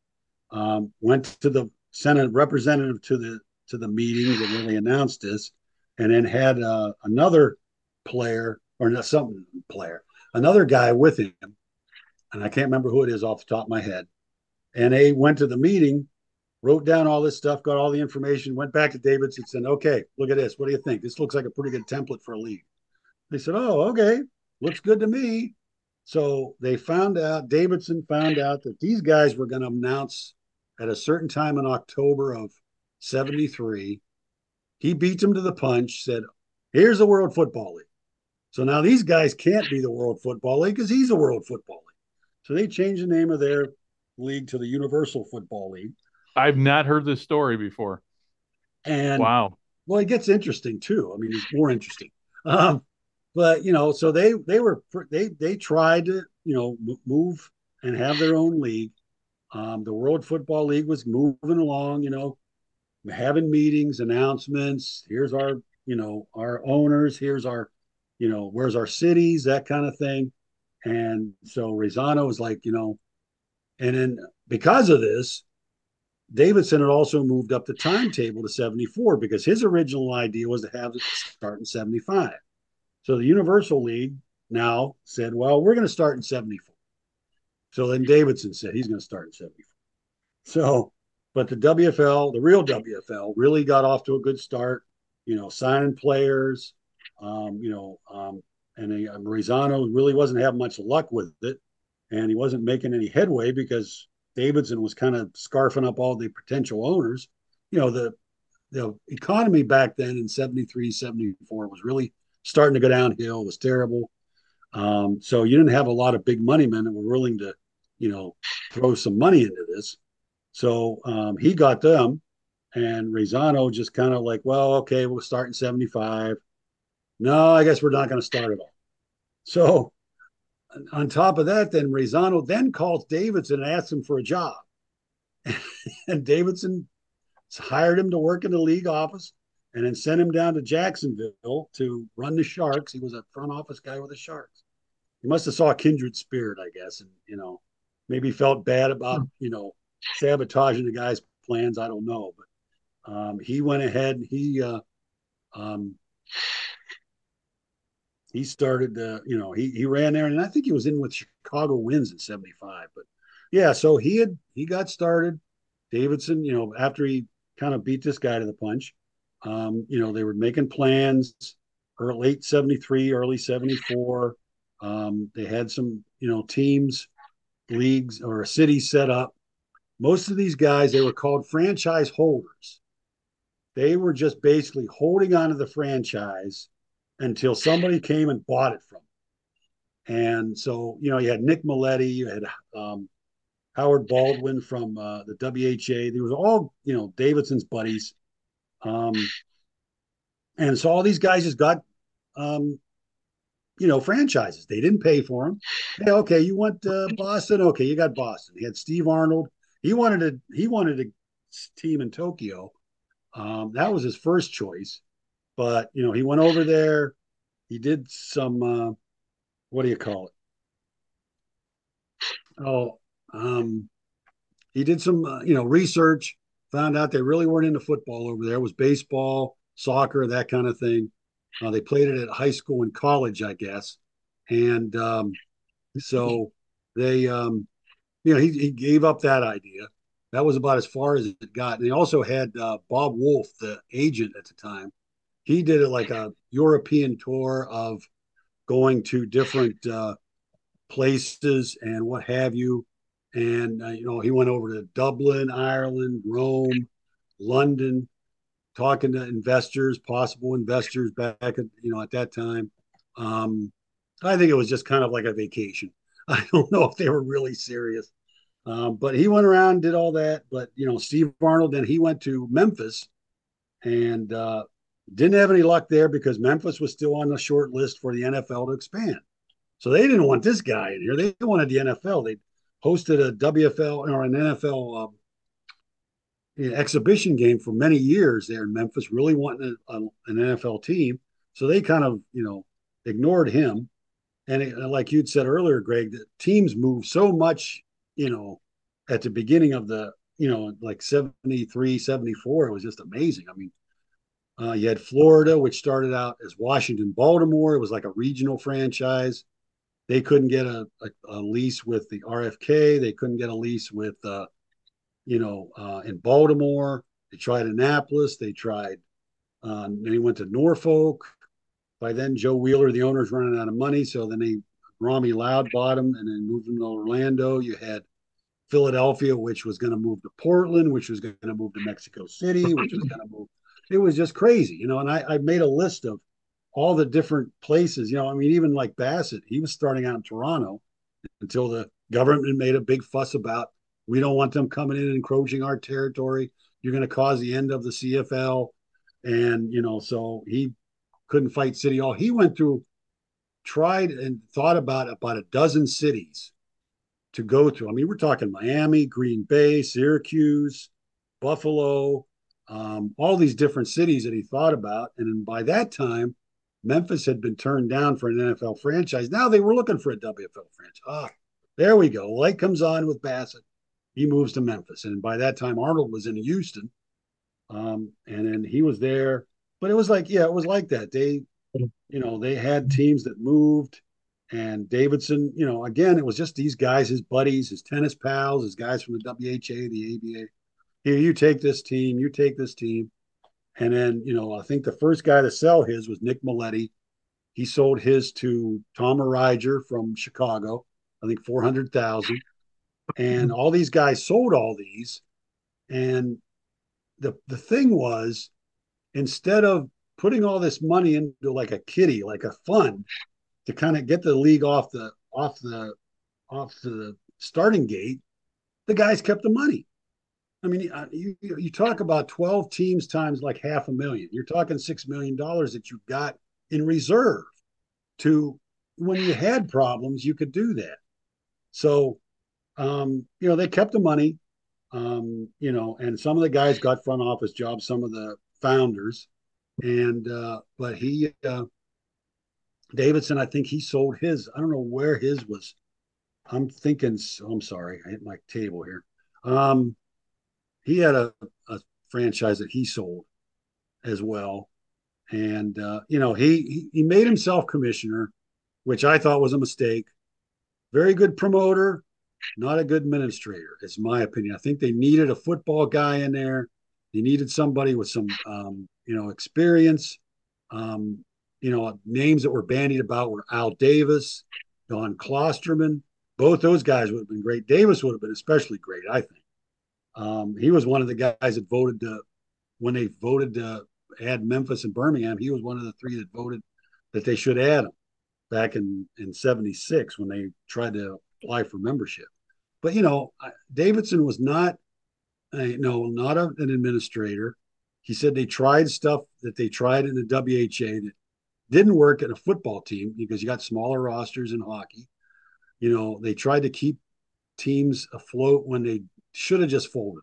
um, went to the Senate representative to the to the meeting that really announced this, and then had uh, another player or not something player, another guy with him, and I can't remember who it is off the top of my head. And they went to the meeting wrote down all this stuff, got all the information, went back to Davidson, said, okay, look at this. What do you think? This looks like a pretty good template for a league. They said, oh, okay, looks good to me. So they found out, Davidson found out that these guys were going to announce at a certain time in October of 73. He beat them to the punch, said, here's the World Football League. So now these guys can't be the World Football League because he's the World Football League. So they changed the name of their league to the Universal Football League. I've not heard this story before. And wow. Well, it gets interesting too. I mean, it's more interesting. Um, but you know, so they they were they they tried to you know move and have their own league. Um, the World Football League was moving along. You know, having meetings, announcements. Here's our you know our owners. Here's our you know where's our cities, that kind of thing. And so Razzano was like, you know, and then because of this, Davidson had also moved up the timetable to 74 because his original idea was to have it start in 75. So the Universal League now said, well, we're going to start in 74. So then Davidson said he's going to start in 74. So, but the WFL, the real WFL, really got off to a good start, you know, signing players, um, you know, um, and they, uh, Marizano really wasn't having much luck with it. And he wasn't making any headway because Davidson was kind of scarfing up all the potential owners. You know, the the economy back then in 73, 74 was really starting to go downhill, It was terrible. Um, so you didn't have a lot of big money men that were willing to, you know, throw some money into this. So um, he got them, and Razzano just kind of like, well, okay, we'll start in 75. No, I guess we're not going to start at all. So on top of that, then Razzano then calls Davidson and asks him for a job. and Davidson hired him to work in the league office and then sent him down to Jacksonville to run the Sharks. He was a front office guy with the Sharks. He must have saw a kindred spirit, I guess, and you know, maybe felt bad about you know sabotaging the guy's plans. I don't know, but um, he went ahead and he uh, um, he started you know he he ran there and i think he was in with chicago winds in 75 but yeah so he had he got started. Davidson you know after he kind of beat this guy to the punch um, you know they were making plans or late 73 early 74 um, they had some you know teams leagues or a city set up. Most of these guys they were called franchise holders. They were just basically holding on to the franchise until somebody came and bought it from. And so, you know, you had Nick Mileti, you had um, Howard Baldwin from uh, the WHA. They were all, you know, Davidson's buddies. Um, and so all these guys just got, um, you know, franchises. They didn't pay for them. Hey, okay, you want uh, Boston? Okay, you got Boston. He had Steve Arnold. He wanted a he wanted a team in Tokyo. Um, that was his first choice. But you know, he went over there. He did some uh, what do you call it? Oh, um, he did some uh, you know research. Found out they really weren't into football over there. It was baseball, soccer, that kind of thing. Uh, they played it at high school and college, I guess. And um, so they, um, you know, he, he gave up that idea. That was about as far as it got. And they also had uh, Bob Wolf, the agent at the time, he did it like a European tour of going to different uh, places and what have you. And uh, you know, he went over to Dublin, Ireland, Rome, London, talking to investors, possible investors back at you know at that time. Um, I think it was just kind of like a vacation. I don't know if they were really serious. Um, but he went around, did all that. But you know, Steve Arnold, then he went to Memphis, and uh, didn't have any luck there because Memphis was still on the short list for the NFL to expand. So they didn't want this guy in here. They wanted the NFL. They hosted a WFL or an NFL um, you exhibition game for many years there in Memphis, really wanting a, a, an NFL team. So they kind of, you know, ignored him. And it, like you'd said earlier, Greg, that teams move so much, you know, at the beginning of the, you know, like 73, 74. It was just amazing. I mean, uh, you had Florida, which started out as Washington, Baltimore. It was like a regional franchise. They couldn't get a, a, a lease with the RFK. They couldn't get a lease with, uh, you know, uh, in Baltimore. They tried Annapolis. They tried. Uh, then he went to Norfolk. By then, Joe Wheeler, the owner's running out of money, so then they Rommie Loudd bought him and then moved him to Orlando. You had Philadelphia, which was going to move to Portland, which was going to move to Mexico City, which was going to move. It was just crazy, you know. And I, I made a list of all the different places. You know, I mean, even like Bassett, he was starting out in Toronto until the government made a big fuss about we don't want them coming in and encroaching our territory. You're going to cause the end of the CFL. And, you know, so he couldn't fight City Hall. He went through, tried and thought about about a dozen cities to go to. I mean, we're talking Miami, Green Bay, Syracuse, Buffalo, um, all these different cities that he thought about. And by that time, Memphis had been turned down for an NFL franchise. Now they were looking for a WFL franchise. Ah, there we go. Light comes on with Bassett. He moves to Memphis. And by that time, Arnold was in Houston. Um, and then he was there. But it was like, yeah, it was like that. They, you know, they had teams that moved. And Davidson, you know, again, it was just these guys, his buddies, his tennis pals, his guys from the WHA, the ABA. Here, you take this team, you take this team. And then, you know, I think the first guy to sell his was Nick Mileti. He sold his to Tom Origer from Chicago, I think 400,000. And all these guys sold all these. And the the thing was, instead of putting all this money into like a kitty, like a fund to kind of get the league off the off the off the starting gate, the guys kept the money. I mean, uh, you you talk about twelve teams times like half a million. You're talking six million dollars that you got in reserve to when you had problems, you could do that. So, um, you know, they kept the money. Um, you know, and some of the guys got front office jobs, some of the founders, and uh, but he uh, Davidson, I think he sold his. I don't know where his was. I'm thinking. I'm sorry, I hit my table here. Um, he had a, a franchise that he sold as well. And uh, you know, he he made himself commissioner, which I thought was a mistake. Very good promoter, not a good administrator, is my opinion. I think they needed a football guy in there. They needed somebody with some, um, you know, experience. Um, you know, names that were bandied about were Al Davis, Don Klosterman. Both those guys would have been great. Davis would have been especially great, I think. Um, he was one of the guys that voted to, when they voted to add Memphis and Birmingham. He was one of the three that voted that they should add him back in in '76 when they tried to apply for membership. But you know, Davidson was not, a, no, not a, an administrator. He said they tried stuff that they tried in the WHA that didn't work in a football team because you got smaller rosters in hockey. You know, they tried to keep teams afloat when they should have just folded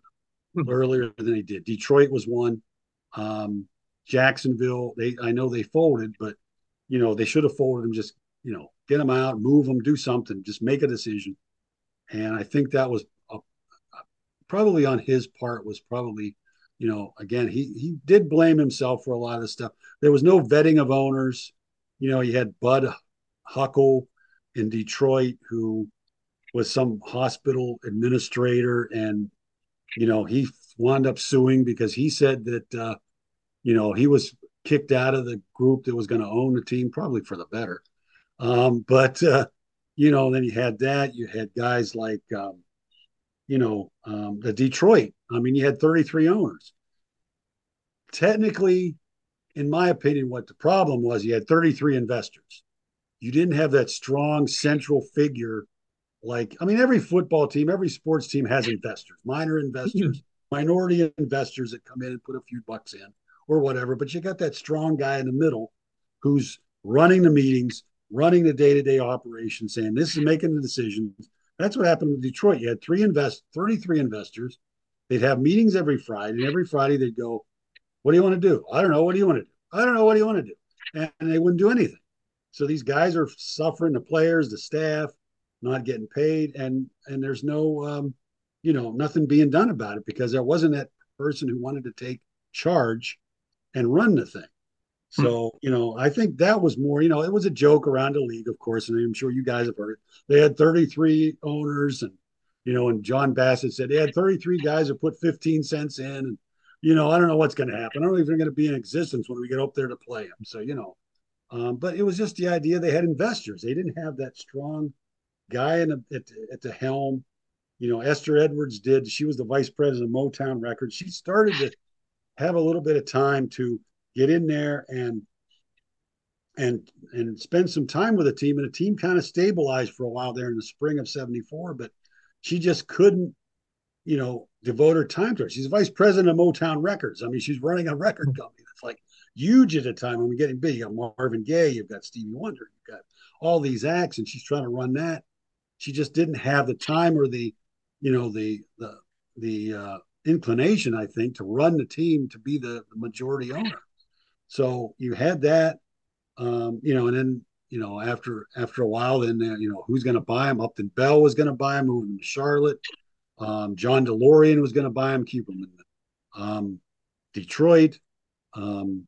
them hmm. earlier than they did. Detroit was one. Um, Jacksonville, they I know they folded, but you know they should have folded them. Just you know get them out, move them, do something, just make a decision. And I think that was a, a, probably on his part was probably you know again he he did blame himself for a lot of stuff. There was no vetting of owners. You know, he had Bud Huckle in Detroit who was some hospital administrator, and you know he wound up suing because he said that uh, you know he was kicked out of the group that was going to own the team, probably for the better. Um, but uh, you know, then you had that. You had guys like um, you know um, the Detroit. I mean, you had 33 owners. Technically, in my opinion, what the problem was, you had 33 investors. You didn't have that strong central figure like i mean every football team every sports team has investors minor investors minority investors that come in and put a few bucks in or whatever but you got that strong guy in the middle who's running the meetings running the day-to-day operation, saying this is making the decisions. That's what happened with Detroit. You had three invest, 33 investors. They'd have meetings every Friday, and every Friday they'd go, "What do you want to do? I don't know. What do you want to do? I don't know. What do you want to do?" And, and they wouldn't do anything. So these guys are suffering. The players, the staff, not getting paid, and and there's no, um, you know, nothing being done about it because there wasn't that person who wanted to take charge and run the thing. So, hmm. you know, I think that was more, you know, it was a joke around the league, of course, and I'm sure you guys have heard it. They had 33 owners, and, you know, and John Bassett said they had 33 guys who put 15 cents in. And, you know, I don't know what's going to happen. I don't know if they're going to be in existence when we get up there to play them. So, you know, um, but it was just the idea they had investors. They didn't have that strong guy in the, at, at the helm. You know, Esther Edwards did. She was the vice president of Motown Records. She started to have a little bit of time to get in there and and and spend some time with a team and a team kind of stabilized for a while there in the spring of 74 but she just couldn't you know devote her time to it she's vice president of motown records i mean she's running a record company that's like huge at a time when we're getting big you got marvin gaye you've got stevie wonder you've got all these acts and she's trying to run that she just didn't have the time or the you know the the the uh, inclination i think to run the team to be the, the majority owner so you had that, um, you know, and then you know after after a while, then uh, you know who's going to buy him? Upton Bell was going to buy them, move him, moving to Charlotte. Um, John DeLorean was going to buy him, keep him in um, Detroit. Um,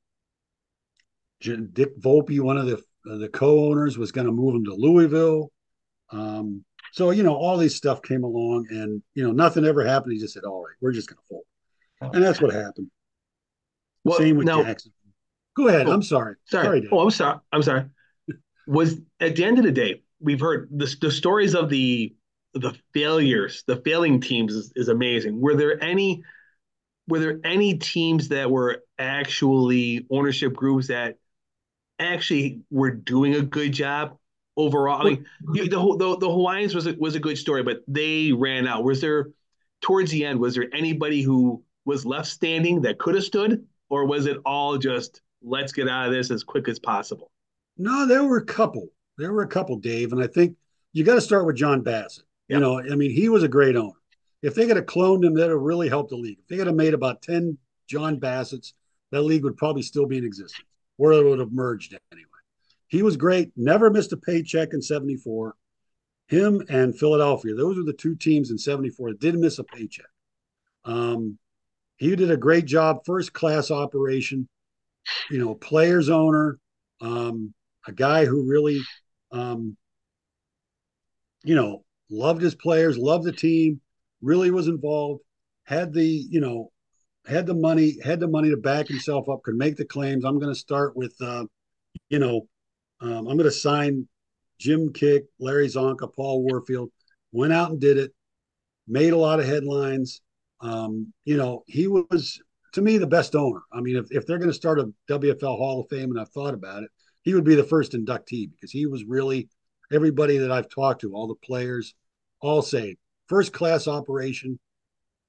Dick Volpe, one of the uh, the co-owners, was going to move him to Louisville. Um, so you know all these stuff came along, and you know nothing ever happened. He just said, "All right, we're just going to fold," and that's what happened. Well, Same with now, Jackson. Go ahead. Oh, I'm sorry. Sorry. sorry oh, I'm sorry. I'm sorry. Was at the end of the day, we've heard the, the stories of the the failures, the failing teams is, is amazing. Were there any were there any teams that were actually ownership groups that actually were doing a good job overall? I mean, the, the, the Hawaiians was a, was a good story, but they ran out. Was there towards the end? Was there anybody who was left standing that could have stood, or was it all just let's get out of this as quick as possible? No, there were a couple. There were a couple, Dave, and I think you got to start with John Bassett. Yep. You know, I mean, he was a great owner. If they could have cloned him, that would really helped the league. If they could have made about ten John Bassetts, that league would probably still be in existence, or it would have merged anyway. He was great. Never missed a paycheck in '74. Him and Philadelphia, those were the two teams in '74 that didn't miss a paycheck. Um, he did a great job, first class operation you know, players owner, um, a guy who really, um, you know, loved his players, loved the team, really was involved, had the, you know, had the money, had the money to back himself up, could make the claims. I'm going to start with, uh, you know, um, I'm going to sign Jim Kiick, Larry Csonka, Paul Warfield. Went out and did it, made a lot of headlines. Um, you know, he was to me the best owner. I mean, if, if they're going to start a WFL Hall of Fame, and I've thought about it, he would be the first inductee because he was really everybody that I've talked to, all the players, all say first class operation,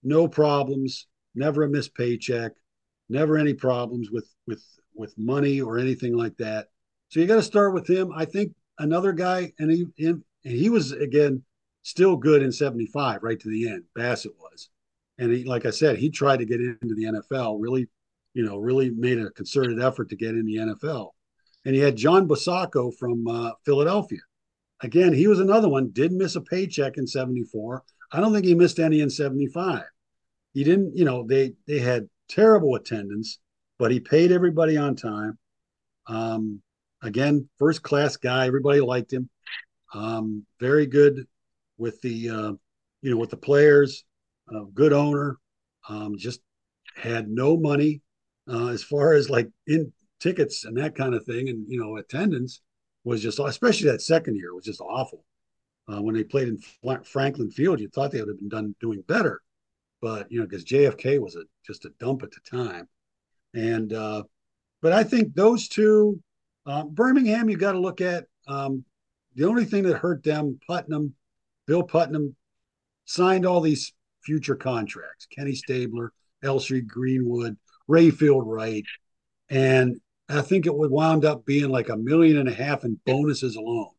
no problems, never a missed paycheck, never any problems with with with money or anything like that. So you got to start with him. I think another guy, and he and he was again still good in '75, right to the end. Bassett was and he, like I said, he tried to get into the NFL. Really, you know, really made a concerted effort to get in the NFL. And he had John Bosacco from uh, Philadelphia. Again, he was another one. Did miss a paycheck in '74. I don't think he missed any in '75. He didn't. You know, they they had terrible attendance, but he paid everybody on time. Um, again, first class guy. Everybody liked him. Um, very good with the uh, you know with the players a good owner, um, just had no money uh, as far as like in tickets and that kind of thing, and you know attendance was just especially that second year was just awful. Uh, when they played in Franklin Field, you thought they would have been done doing better, but you know because JFK was a just a dump at the time, and uh, but I think those two, uh, Birmingham, you got to look at. Um, the only thing that hurt them, Putnam, Bill Putnam, signed all these future contracts. Kenny Stabler, L.C. Greenwood, Rayfield Wright, and I think it would wound up being like a million and a half in bonuses alone,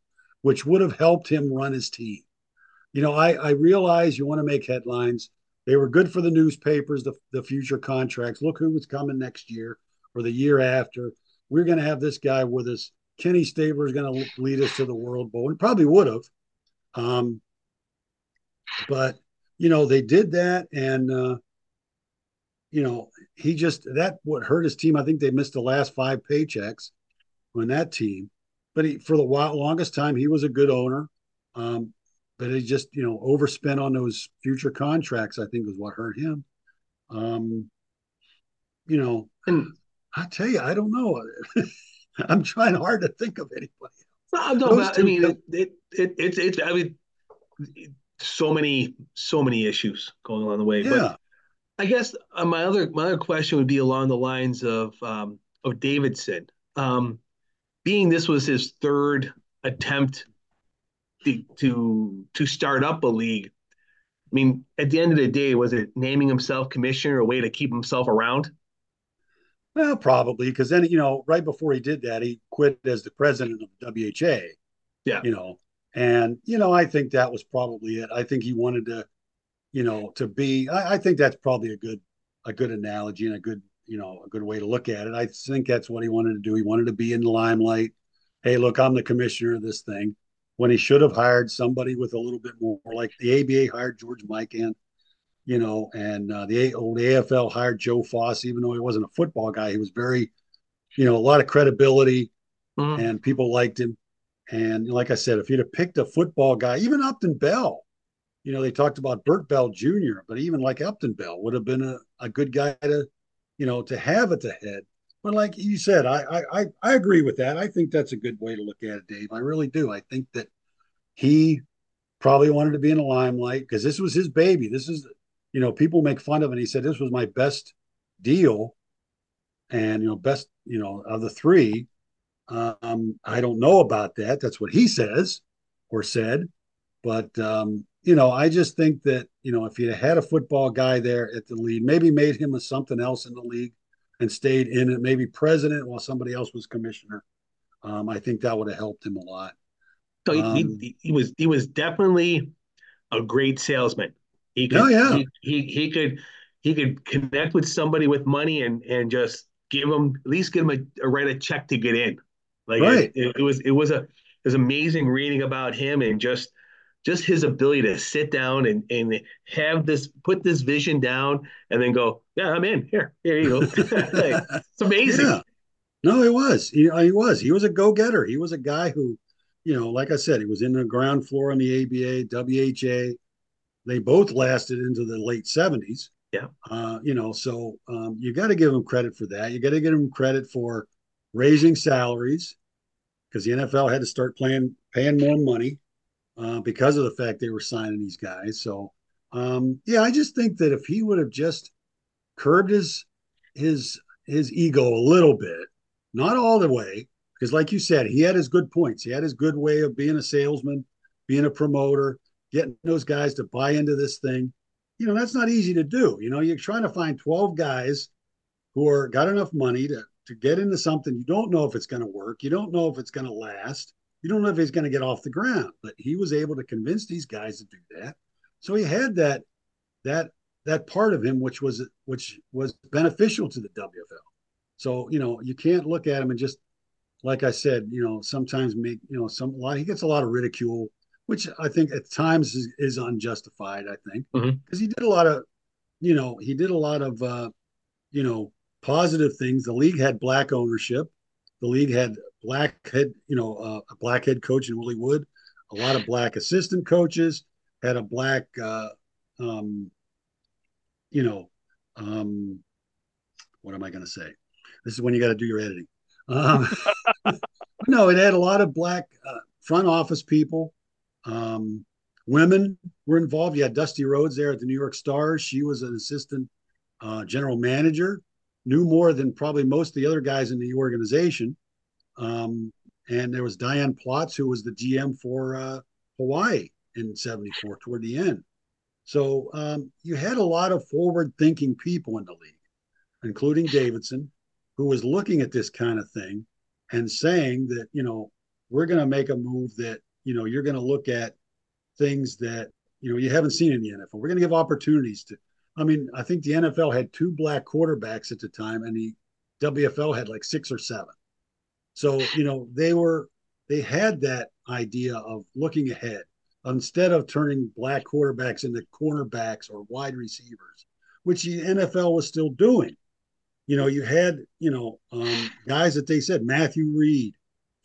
which would have helped him run his team. You know, I, I realize you want to make headlines. They were good for the newspapers, the, the future contracts. Look who was coming next year or the year after. We're going to have this guy with us. Kenny Stabler is going to lead us to the World Bowl. And probably would have. Um, but, you know, they did that. And, uh, you know, he just, that what hurt his team. I think they missed the last five paychecks on that team. But he, for the longest time, he was a good owner. Um, but he just, you know, overspent on those future contracts, I think was what hurt him. Um, you know, and I tell you, I don't know. I'm trying hard to think of anybody. No, no but, I mean, it, it, it, it's, it's, I mean, so many, so many issues going along the way. Yeah. But I guess uh, my other, my other question would be along the lines of, um, of Davidson. Um, being this was his third attempt to, to to start up a league. I mean, at the end of the day, was it naming himself commissioner a way to keep himself around? Well, probably because then you know, right before he did that, he quit as the president of WHA. Yeah, you know, and you know, I think that was probably it. I think he wanted to, you know, to be. I, I think that's probably a good a good analogy and a good you know a good way to look at it. I think that's what he wanted to do. He wanted to be in the limelight. Hey, look, I'm the commissioner of this thing when he should have hired somebody with a little bit more, like the ABA hired George Mikan, you know, and uh, the old AFL hired Joe Foss, even though he wasn't a football guy. He was very, you know, a lot of credibility mm-hmm. and people liked him. And like I said, if he'd have picked a football guy, even Upton Bell, you know, they talked about Bert Bell Jr., but even like Upton Bell would have been a, a good guy to, you know, to have at the head. But like you said, I, I I agree with that. I think that's a good way to look at it, Dave. I really do. I think that he probably wanted to be in the limelight because this was his baby. This is, you know, people make fun of him. He said this was my best deal, and you know, best, you know, of the three. Um, I don't know about that. That's what he says or said, but um, you know, I just think that you know, if you had a football guy there at the lead, maybe made him a something else in the league and stayed in it, maybe president while somebody else was commissioner. Um, I think that would have helped him a lot. So he, um, he, he, was he was definitely a great salesman. He could, oh, yeah. he, he, he could he could connect with somebody with money and and just give them at least give them a, a write a check to get in. Like right. it, it, was it was a it was amazing reading about him and just just his ability to sit down and and have this put this vision down and then go yeah I'm in here here you go like, it's amazing. Yeah. No, it was. He, uh, he was. He was a go getter. He was a guy who you know, like I said, he was in the ground floor on the ABA, WHA. They both lasted into the late 70s. Yeah. Uh, you know, so um, you got to give them credit for that. You got to give them credit for raising salaries because the NFL had to start playing, paying more money uh, because of the fact they were signing these guys. So, um, yeah, I just think that if he would have just curbed his his his ego a little bit, not all the way, because like you said he had his good points he had his good way of being a salesman being a promoter getting those guys to buy into this thing. You know that's not easy to do. You know you're trying to find 12 guys who are got enough money to to get into something. You don't know if it's going to work. You don't know if it's going to last. You don't know if he's going to get off the ground. But he was able to convince these guys to do that. So he had that that that part of him which was which was beneficial to the WFL so you know you can't look at him and just like I said, you know, sometimes make you know some a lot. He gets a lot of ridicule, which I think at times is, is unjustified. I think because mm-hmm. he did a lot of, you know, he did a lot of, uh, you know, positive things. The league had black ownership. The league had black head, you know, uh, a black head coach in Willie Wood, a lot of black assistant coaches, had a black, uh, um, you know, um, what am I going to say? This is when you got to do your editing. Um, no, it had a lot of black uh, front office people. Um, women were involved. You had Dusty Rhodes there at the New York Stars. She was an assistant uh, general manager, knew more than probably most of the other guys in the organization. Um, and there was Diane Plotz, who was the GM for uh, Hawaii in 74 toward the end. So um, you had a lot of forward thinking people in the league, including Davidson who was looking at this kind of thing and saying that, you know, we're going to make a move that, you know, you're going to look at things that, you know, you haven't seen in the NFL. We're going to give opportunities to, I mean, I think the NFL had two black quarterbacks at the time and the WFL had like six or seven. So, you know, they were, they had that idea of looking ahead instead of turning black quarterbacks into cornerbacks or wide receivers, which the NFL was still doing. You know, you had, you know, um, guys that they said, Matthew Reed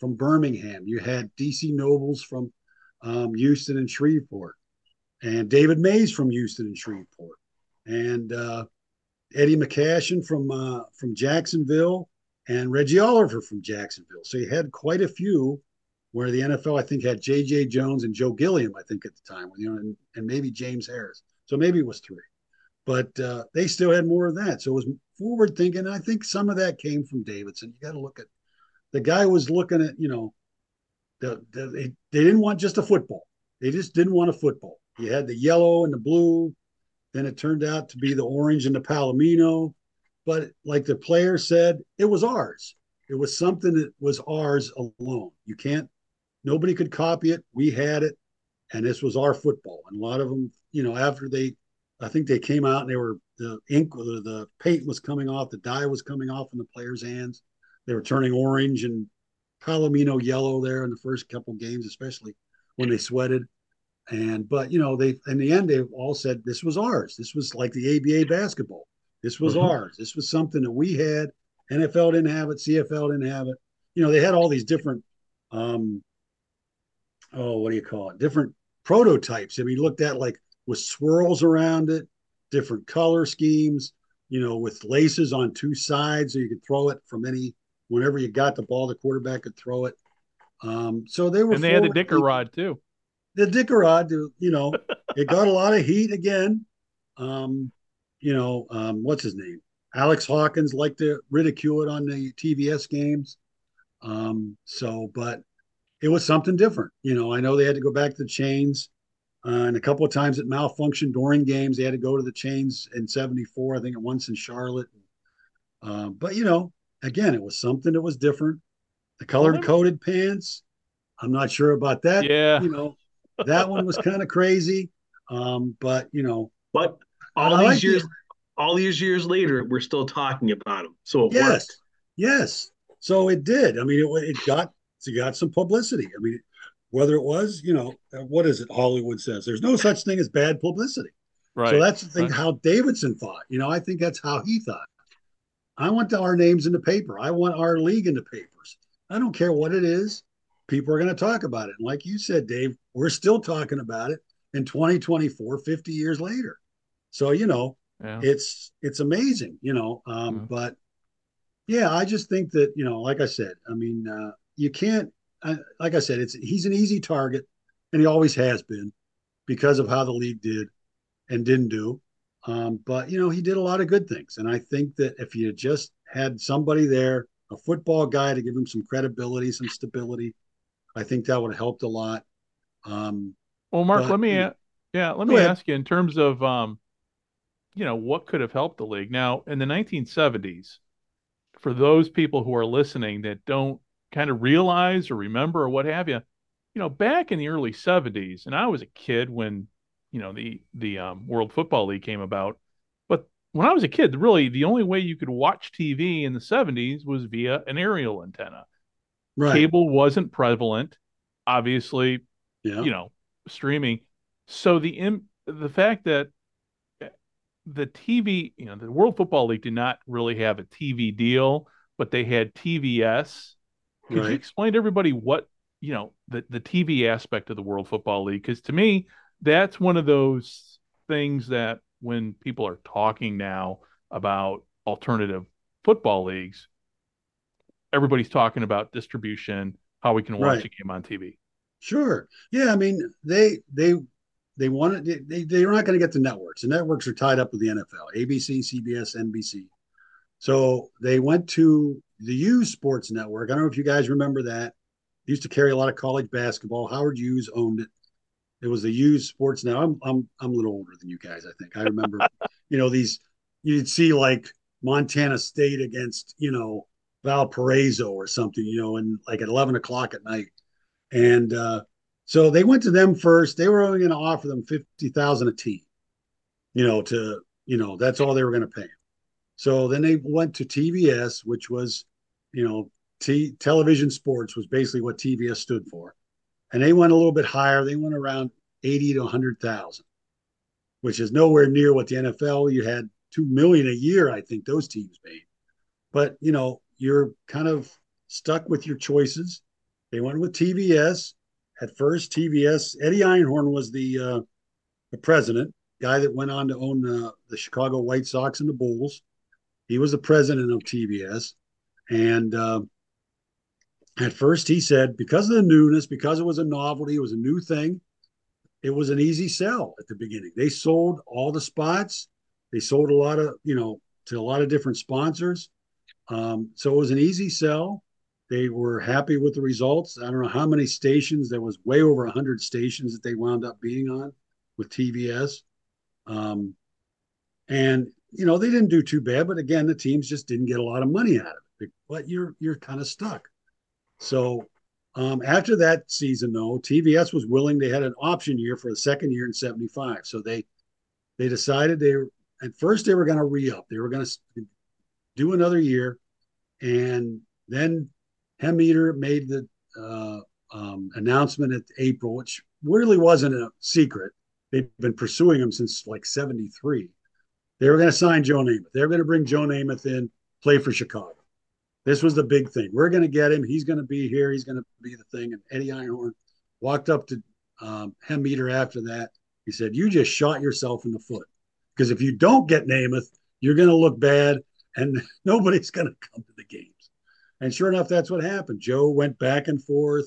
from Birmingham, you had DC Nobles from um, Houston and Shreveport, and David Mays from Houston and Shreveport, and uh, Eddie McAshan from uh, from Jacksonville, and Reggie Oliver from Jacksonville. So you had quite a few where the NFL, I think, had J.J. Jones and Joe Gilliam, I think, at the time, you know, and, and maybe James Harris. So maybe it was three, but uh, they still had more of that. So it was forward thinking. I think some of that came from Davidson. You got to look at the guy was looking at, you know, the, the, they, they didn't want just a football. They just didn't want a football. You had the yellow and the blue. Then it turned out to be the orange and the palomino. But like the player said, it was ours. It was something that was ours alone. You can't nobody could copy it. We had it, and this was our football. And a lot of them, you know, after they, I think they came out and they were the ink, the, the paint was coming off, the dye was coming off in the players' hands. They were turning orange and palomino yellow there in the first couple games, especially when they sweated. And but you know they in the end they all said this was ours. This was like the ABA basketball. This was mm-hmm. ours. This was something that we had. NFL didn't have it. CFL didn't have it. You know they had all these different um, oh, what do you call it? Different prototypes. I mean, looked at like with swirls around it, different color schemes, you know, with laces on two sides so you could throw it from any whenever you got the ball, the quarterback could throw it. Um, so they were and they had the dicker rod too. The Dickerod, you know, it got a lot of heat again. Um, you know, um, what's his name? Alex Hawkins liked to ridicule it on the TVS games. Um, so, but it was something different. You know, I know they had to go back to the chains, uh, and a couple of times it malfunctioned during games. They had to go to the chains in '74, I think, once in Charlotte. Uh, but you know, again, it was something that was different. The colored coded pants, I'm not sure about that. Yeah, you know, that one was kind of crazy. Um, but you know, but all I these like years, the, all these years later, we're still talking about them. So yes, worked. yes. So it did. I mean, it, it got it got some publicity. I mean, whether it was, you know, what is it? Hollywood says there's no such thing as bad publicity. Right. So that's the thing. Right. How Davidson thought. You know, I think that's how he thought. I want our names in the paper. I want our league in the papers. I don't care what it is. People are going to talk about it. And like you said, Dave, we're still talking about it in 2024, 50 years later. So, you know, yeah. it's it's amazing, you know. Um. But yeah, I just think that, you know, like I said, I mean, uh, you can't. Uh, like I said, it's he's an easy target, and he always has been, because of how the league did and didn't do. Um, but you know, he did a lot of good things, and I think that if you just had somebody there, a football guy to give him some credibility, some stability, I think that would have helped a lot. Um, well, Mark, but, let me yeah, let me ahead. ask you in terms of um, you know what could have helped the league. Now, in the 1970s, for those people who are listening that don't kind of realize or remember or what have you, you know, back in the early 70s, and I was a kid when, you know, the the um, World Football League came about. But when I was a kid, really the only way you could watch TV in the 70s was via an aerial antenna. Right. Cable wasn't prevalent, obviously, yeah. you know, streaming. So the Im- the fact that eh, the TV, you know, the World Football League did not really have a TV deal, but they had TVS, could right. you explain to everybody what you know the the TV aspect of the World Football League? Because to me, that's one of those things that when people are talking now about alternative football leagues, everybody's talking about distribution, how we can watch right. a game on TV. Sure. Yeah. I mean, they they they wanted they they're not going to get the networks. The networks are tied up with the NFL, ABC, CBS, NBC. So they went to the Hughes Sports Network. I don't know if you guys remember that. It used to carry a lot of college basketball. Howard Hughes owned it. It was the Hughes Sports Now I'm I'm I'm a little older than you guys. I think I remember. you know these. You'd see like Montana State against, you know, Valparaiso or something, you know, and like at 11 o'clock at night. And uh, so they went to them first. They were only going to offer them 50,000 a team, you know, to, you know, that's all they were going to pay. So then they went to TVS, which was, you know, T- television sports was basically what TVS stood for. And they went a little bit higher. They went around 80 to 100,000, which is nowhere near what the NFL, you had 2 million a year, I think those teams made. But, you know, you're kind of stuck with your choices. They went with TBS. At first, TBS, Eddie Einhorn was the uh, the president, guy that went on to own uh, the Chicago White Sox and the Bulls. He was the president of TBS, And uh, at first, he said, because of the newness, because it was a novelty, it was a new thing, it was an easy sell at the beginning. They sold all the spots. They sold a lot of, you know, to a lot of different sponsors. Um, so it was an easy sell. They were happy with the results. I don't know how many stations. There was way over 100 stations that they wound up being on with TVS. Um, and you know they didn't do too bad, but again, the teams just didn't get a lot of money out of it. But you're you're kind of stuck. So um, after that season, though, TVS was willing. They had an option year for the second year in '75, so they they decided they at first they were going to re up. They were going to do another year, and then Hemmeter made the uh, um, announcement at April, which really wasn't a secret. They've been pursuing him since like '73. They were going to sign Joe Namath. They were going to bring Joe Namath in, play for Chicago. This was the big thing. We're going to get him. He's going to be here. He's going to be the thing. And Eddie Einhorn walked up to um, Hemmeter after that. He said, "You just shot yourself in the foot because if you don't get Namath, you're going to look bad, and nobody's going to come to the games." And sure enough, that's what happened. Joe went back and forth.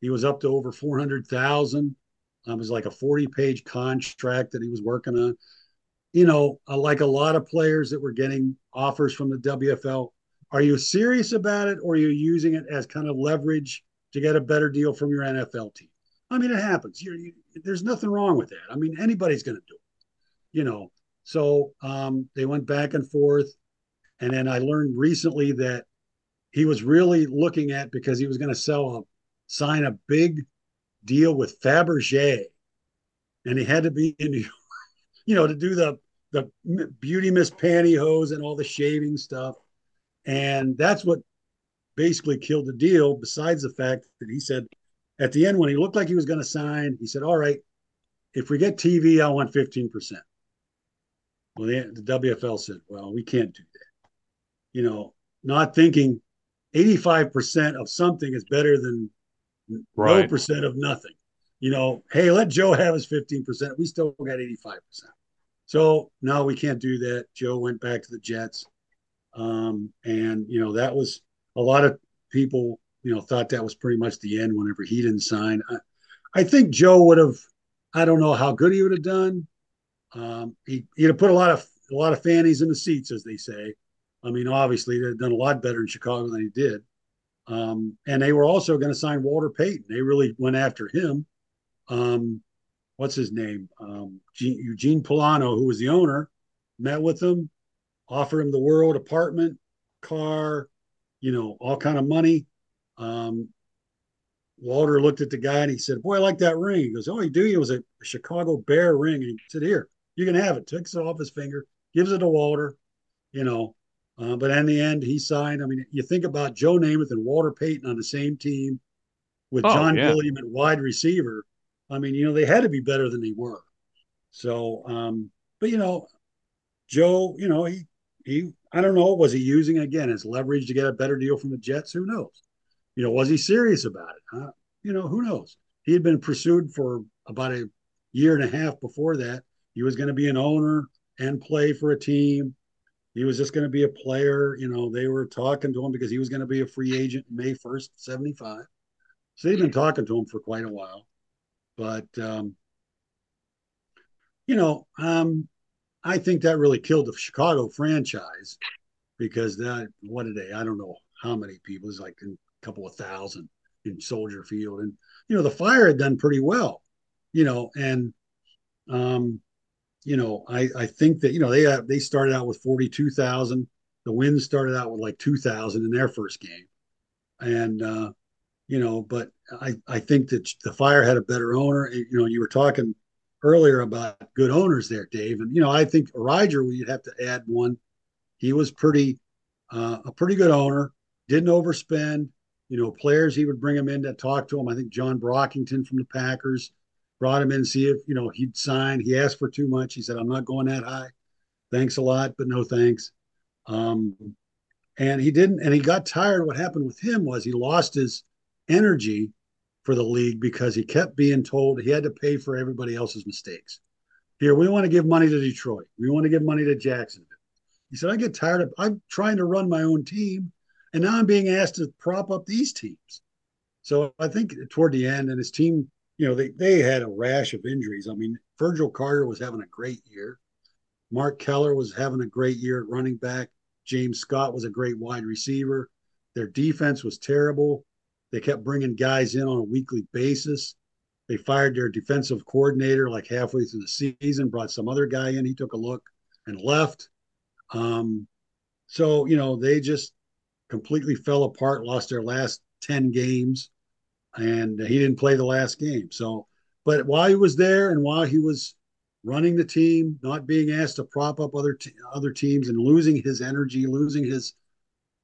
He was up to over four hundred thousand. Um, it was like a forty-page contract that he was working on you know, uh, like a lot of players that were getting offers from the WFL, are you serious about it or are you using it as kind of leverage to get a better deal from your NFL team? I mean, it happens. You, there's nothing wrong with that. I mean, anybody's going to do it, you know. So um, they went back and forth. And then I learned recently that he was really looking at because he was going to sell a sign a big deal with Fabergé, and he had to be in New York, you know, to do the the beauty miss pantyhose and all the shaving stuff. And that's what basically killed the deal, besides the fact that he said at the end, when he looked like he was going to sign, he said, All right, if we get TV, I want 15%. Well, the, the WFL said, Well, we can't do that. You know, not thinking 85% of something is better than right. no percent of nothing. You know, hey, let Joe have his 15%. We still got 85%. So no, we can't do that. Joe went back to the Jets. Um, and, you know, that was a lot of people, you know, thought that was pretty much the end whenever he didn't sign. I, I think Joe would have, I don't know how good he would have done. Um, he, he'd have put a lot of, a lot of fannies in the seats, as they say. I mean, obviously, they've done a lot better in Chicago than he did. Um, and they were also going to sign Walter Payton. They really went after him. Um, what's his name? Um, Eugene Pullano, who was the owner, met with him, offered him the world, apartment, car, you know, all kind of money. Um, Walter looked at the guy and he said, "Boy, I like that ring." He goes, "Oh, you do?" It was a Chicago Bear ring, and he said, "Here, you can have it." Takes it off his finger, gives it to Walter, you know. Uh, but in the end, he signed. I mean, you think about Joe Namath and Walter Payton on the same team with oh, John yeah. Gilliam at wide receiver. I mean, you know, they had to be better than they were. So, um, but you know, Joe, you know, he he I don't know, was he using again as leverage to get a better deal from the Jets? Who knows? You know, was he serious about it? Huh? You know, who knows? He had been pursued for about a year and a half before that. He was going to be an owner and play for a team. He was just going to be a player. You know, they were talking to him because he was going to be a free agent May 1st, 75. So they've been talking to him for quite a while. But um, you know, um, I think that really killed the Chicago franchise because that what a day! I don't know how many people. It's like a couple of thousand in Soldier Field, and you know the Fire had done pretty well. You know, and um, you know, I I think that you know they uh, they started out with forty two thousand. the Winds started out with like 2,000 in their first game, and uh, you know, but I I think that the Fire had a better owner. You know, you were talking earlier about good owners there, Dave, and you know, I think Origer, we'd have to add one. He was pretty uh, a pretty good owner. Didn't overspend. You know, players he would bring him in to talk to him. I think John Brockington from the Packers brought him in see if you know he'd sign. He asked for too much. He said, "I'm not going that high. Thanks a lot, but no thanks." Um, and he didn't. And he got tired. What happened with him was he lost his energy for the league because he kept being told he had to pay for everybody else's mistakes. Here, we want to give money to Detroit. We want to give money to Jacksonville. He said, I get tired of I'm trying to run my own team, and now I'm being asked to prop up these teams. So I think toward the end, and his team, you know, they, they had a rash of injuries. I mean, Virgil Carter was having a great year. Mark Kellar was having a great year at running back. James Scott was a great wide receiver. Their defense was terrible. They kept bringing guys in on a weekly basis. They fired their defensive coordinator like halfway through the season, brought some other guy in. He took a look and left. Um, so, you know, they just completely fell apart, lost their last 10 games, and he didn't play the last game. So, but while he was there and while he was running the team, not being asked to prop up other other teams and losing his energy, losing his,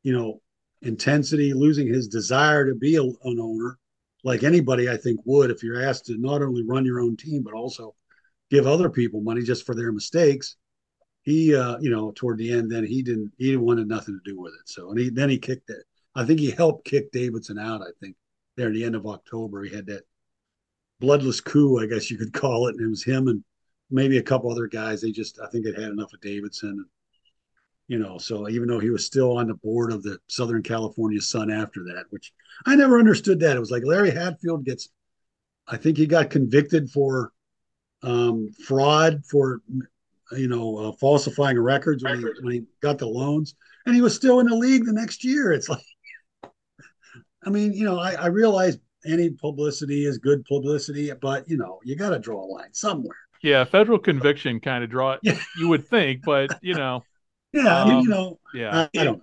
you know, intensity, losing his desire to be a, an owner, like anybody I think would if you're asked to not only run your own team but also give other people money just for their mistakes. He, uh, you know, toward the end, then he didn't he wanted nothing to do with it. So and he then he kicked it. I think he helped kick Davidson out. I think there at the end of October he had that bloodless coup, I guess you could call it, and it was him and maybe a couple other guys. They just I think it had enough of Davidson. You know, so even though he was still on the board of the Southern California Sun after that, which I never understood that. It was like Larry Hatfield gets, I think he got convicted for um, fraud for, you know, uh, falsifying records when he, when he got the loans, and he was still in the league the next year. It's like, I mean, you know, I, I realize any publicity is good publicity, but you know, you got to draw a line somewhere. Yeah, federal conviction kind of draw. Yeah. You would think, but you know, yeah, I mean, you um, know, yeah. I, I don't.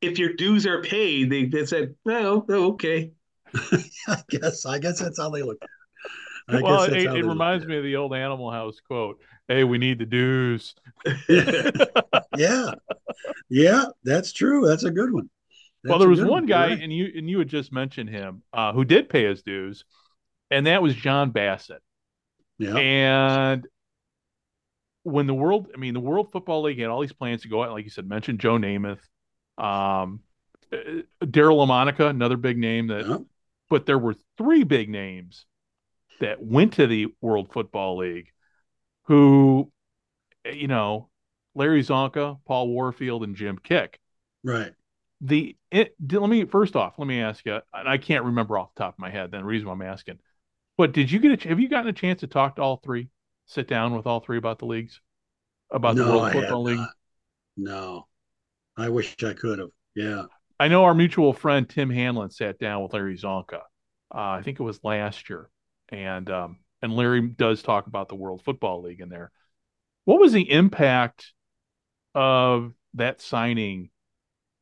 If your dues are paid, they, they said, "No, oh, okay." I guess. I guess that's how they look. I well, it, it reminds me of the old Animal House quote. Hey, we need the dues. yeah, yeah, that's true. That's a good one. That's well, there was one one guy, right. and you and you had just mentioned him, uh, who did pay his dues, and that was John Bassett. Yeah, and when the world, I mean, the World Football League had all these plans to go out, like you said, mentioned Joe Namath, um, uh, Daryle Lamonica, another big name that, yeah. but there were three big names that went to the World Football League who, you know, Larry Csonka, Paul Warfield, and Jim Kiick. Right. The it, let me first off, let me ask you, and I can't remember off the top of my head. Then the reason why I'm asking, but did you get a have you gotten a chance to talk to all three? Sit down with all three about the leagues, about no, the World I Football League? Not. No, I wish I could have. Yeah, I know our mutual friend Tim Hanlon sat down with Larry Csonka. Uh, I think it was last year, and um, and Larry does talk about the World Football League in there. What was the impact of that signing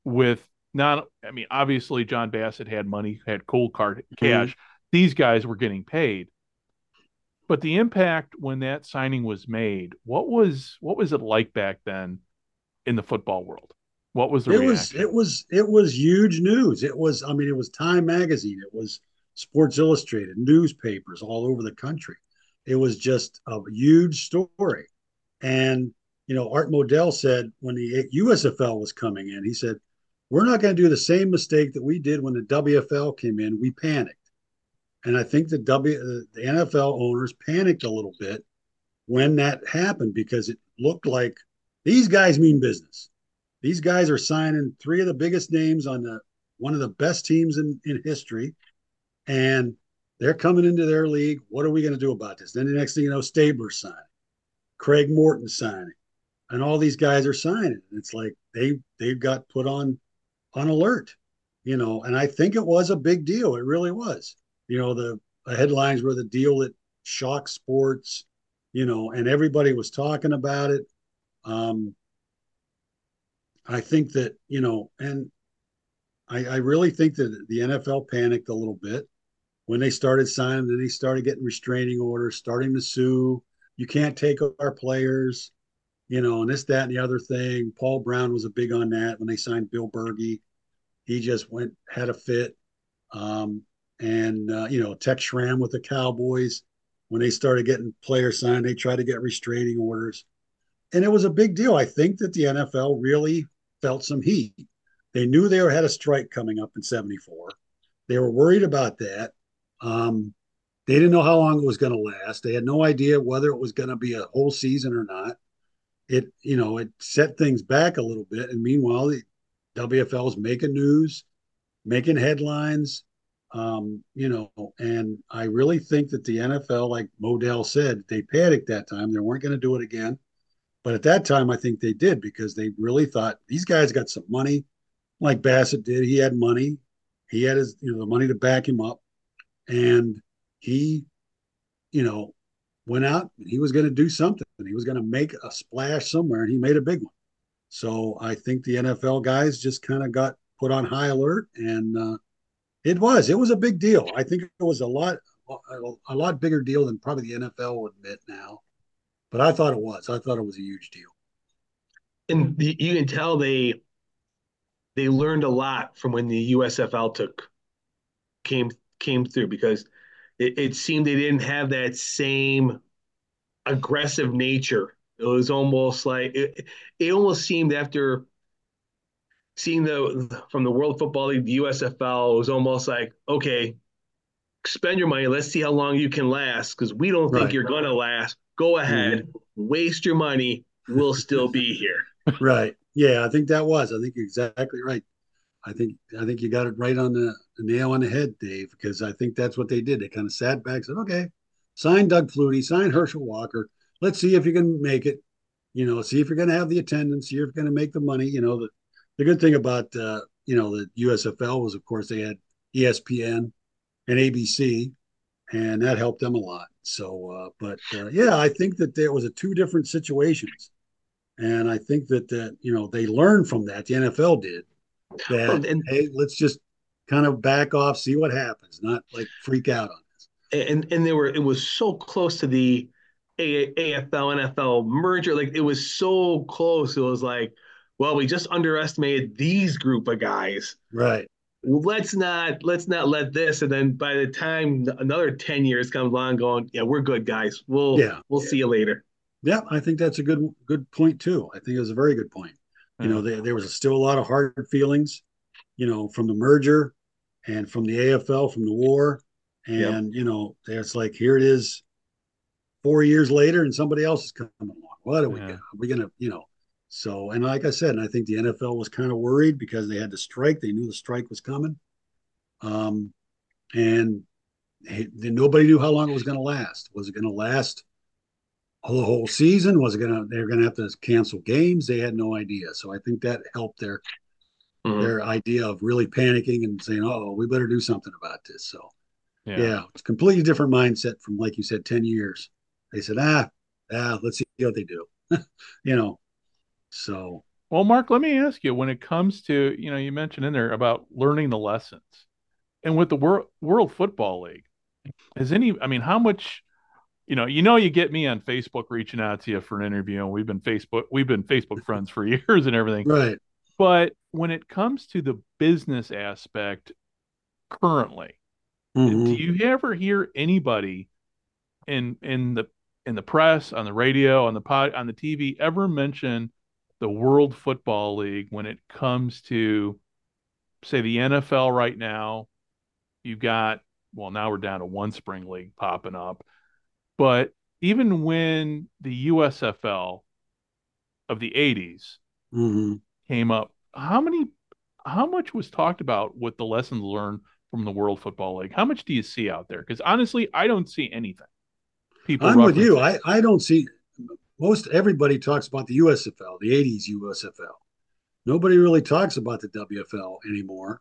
with not? I mean, obviously John Bassett had money, had cold card cash. Mm-hmm. These guys were getting paid, but the impact when that signing was made, what was what was it like back then in the football world? What was the it reaction? was it was it was huge news. It was I mean it was Time magazine, it was Sports Illustrated, newspapers all over the country. It was just a huge story. And you know, Art Modell said when the USFL was coming in, he said, "We're not going to do the same mistake that we did when the WFL came in. We panicked." And I think the W uh, the NFL owners panicked a little bit when that happened because it looked like these guys mean business. These guys are signing three of the biggest names on the one of the best teams in, in history. And they're coming into their league. What are we going to do about this? Then the next thing you know, Stabler signing, Craig Morton signing, and all these guys are signing. It's like they they've got put on on alert, you know. And I think it was a big deal. It really was you know the, the headlines were the deal that shocked sports you know and everybody was talking about it um I think that you know, and I, I really think that the NFL panicked a little bit when they started signing. Then they started getting restraining orders, starting to sue. You can't take our players, you know, and this, that, and the other thing. Paul Brown was a big on that when they signed Bill Bergey. He just went had a fit, um, and uh, you know, Tex Schramm with the Cowboys when they started getting players signed, they tried to get restraining orders. And it was a big deal. I think that the NFL really felt some heat. They knew they had a strike coming up in 74. They were worried about that. Um, they didn't know how long it was going to last. They had no idea whether it was going to be a whole season or not. It, you know, it set things back a little bit. And meanwhile, the WFL is making news, making headlines, um, you know, and I really think that the NFL, like Modell said, they panicked that time. They weren't going to do it again. But at that time, I think they did because they really thought these guys got some money, like Bassett did. He had money, he had his, you know, the money to back him up, and he, you know, went out. he was going to do something. He was going to make a splash somewhere, and he made a big one. So I think the NFL guys just kind of got put on high alert, and uh, it was. It was a big deal. I think it was a lot, a lot bigger deal than probably the NFL would admit now. But I thought it was. I thought it was a huge deal. And you can tell they they learned a lot from when the USFL took came came through because it, it seemed they didn't have that same aggressive nature. It was almost like it, it almost seemed after seeing the from the World Football League, the USFL, was almost like, okay, spend your money. Let's see how long you can last because we don't think right. you're going to last. Go ahead, mm-hmm. waste your money. We'll still be here. Right. Yeah, I think that was. I think you're exactly right. I think I think you got it right on the, the nail on the head, Dave, because I think that's what they did. They kind of sat back, said, "Okay, sign Doug Flutie, sign Herschel Walker. Let's see if you can make it. You know, see if you're going to have the attendance, see if you're going to make the money. You know, the the good thing about uh, you know the USFL was, of course, they had ESPN and ABC, and that helped them a lot. So, uh, but uh, yeah, I think that there was a two different situations, and I think that that you know they learned from that. The NFL did that. and, hey, let's just kind of back off, see what happens, not like freak out on this. And and they were it was so close to the AFL NFL merger, like it was so close. It was like well, we just underestimated these group of guys. Right. Let's not let's not let this. And then by the time another 10 years comes along, going, yeah, we're good guys. We'll yeah. we'll yeah. see you later. Yeah, I think that's a good good point too. I think it was a very good point. You know, hmm. there, there was still a lot of hard feelings, you know, from the merger and from the AFL, from the war. And, yep. you know, it's like here it is four years later and somebody else is coming along. What are we gonna, are we gonna, you know, so, and like I said, and I think the NFL was kind of worried because they had the strike. They knew the strike was coming. Um, and nobody knew how long it was going to last. Was it going to last the whole season? Was it going to, they're going to have to cancel games? They had no idea. So I think that helped their, mm-hmm. their idea of really panicking and saying, oh, we better do something about this. So, yeah. yeah, it's completely different mindset from, like you said, 10 years. They said, ah, ah, let's see what they do. you know, so, well, Mark, let me ask you when it comes to, you know, you mentioned in there about learning the lessons and with the World, World Football League, is any, I mean, how much, you know, you know, you get me on Facebook reaching out to you for an interview and we've been Facebook, we've been Facebook friends for years and everything. Right. But when it comes to the business aspect currently, mm-hmm. do you ever hear anybody in, in the, in the press, on the radio, on the pod, on the TV ever mention the World Football League when it comes to, say, the NFL right now. You've got, well, now we're down to one spring league popping up. But even when the USFL of the 80s mm-hmm. came up, how many, how much was talked about with the lessons learned from the World Football League? How much do you see out there? Because honestly, I don't see anything. People I'm with you. I, I don't see most everybody talks about the USFL, the 80s USFL. Nobody really talks about the WFL anymore.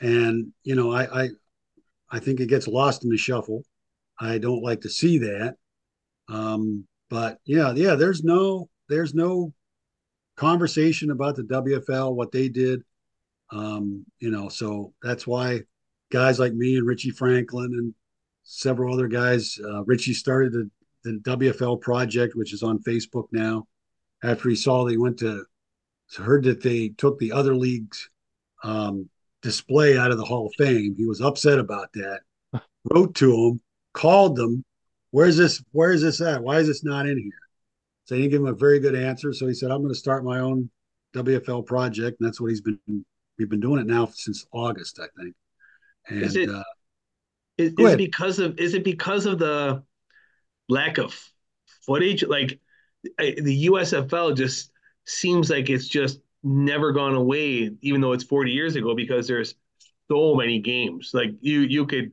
And, you know, I, I, I think it gets lost in the shuffle. I don't like to see that. Um, but yeah, yeah, there's no, there's no conversation about the WFL, what they did. Um, you know, so that's why guys like me and Richie Franklin and several other guys, uh, Richie started the, the WFL project, which is on Facebook now. After he saw they went to, heard that they took the other leagues um, display out of the Hall of Fame. He was upset about that. Wrote to them, called them. Where's this? Where is this at? Why is this not in here? So he didn't give him a very good answer. So he said, "I'm going to start my own WFL project," and that's what he's been. We've been doing it now since August, I think. And is it, uh, is, is it because of is it because of the lack of footage? Like the USFL just seems like it's just never gone away, even though it's 40 years ago, because there's so many games. Like you, you could,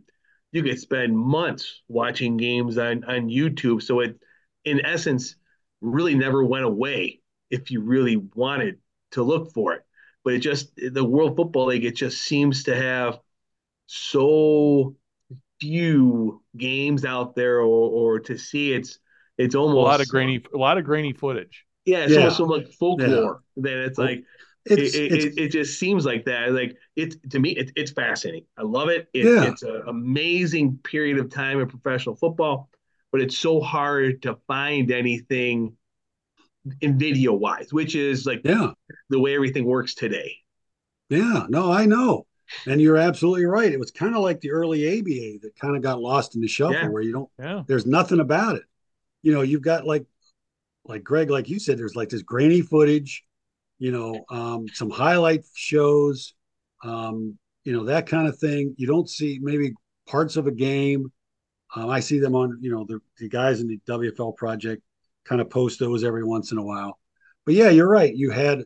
you could spend months watching games on on YouTube. So it, in essence, really never went away if you really wanted to look for it. But it just the World Football League, it just seems to have so few games out there, or or to see it's it's almost a lot of grainy, a lot of grainy footage. Yeah, it's yeah. almost like folklore. Yeah. Then it's like it's, it, it's, it, it, just seems like that. Like it's to me, it, it's fascinating. I love it. it yeah. It's an amazing period of time in professional football, but it's so hard to find anything in video wise, which is like yeah the way everything works today. Yeah, no, I know, and you're absolutely right. It was kind of like the early ABA that kind of got lost in the shuffle, yeah. where you don't. Yeah. There's nothing about it. You know, you've got like like Greg, like you said, there's like this grainy footage, you know, um, some highlight shows, um, you know, that kind of thing. You don't see maybe parts of a game. Um, I see them on, you know, the, the guys in the WFL project kind of post those every once in a while. But yeah, you're right. You had,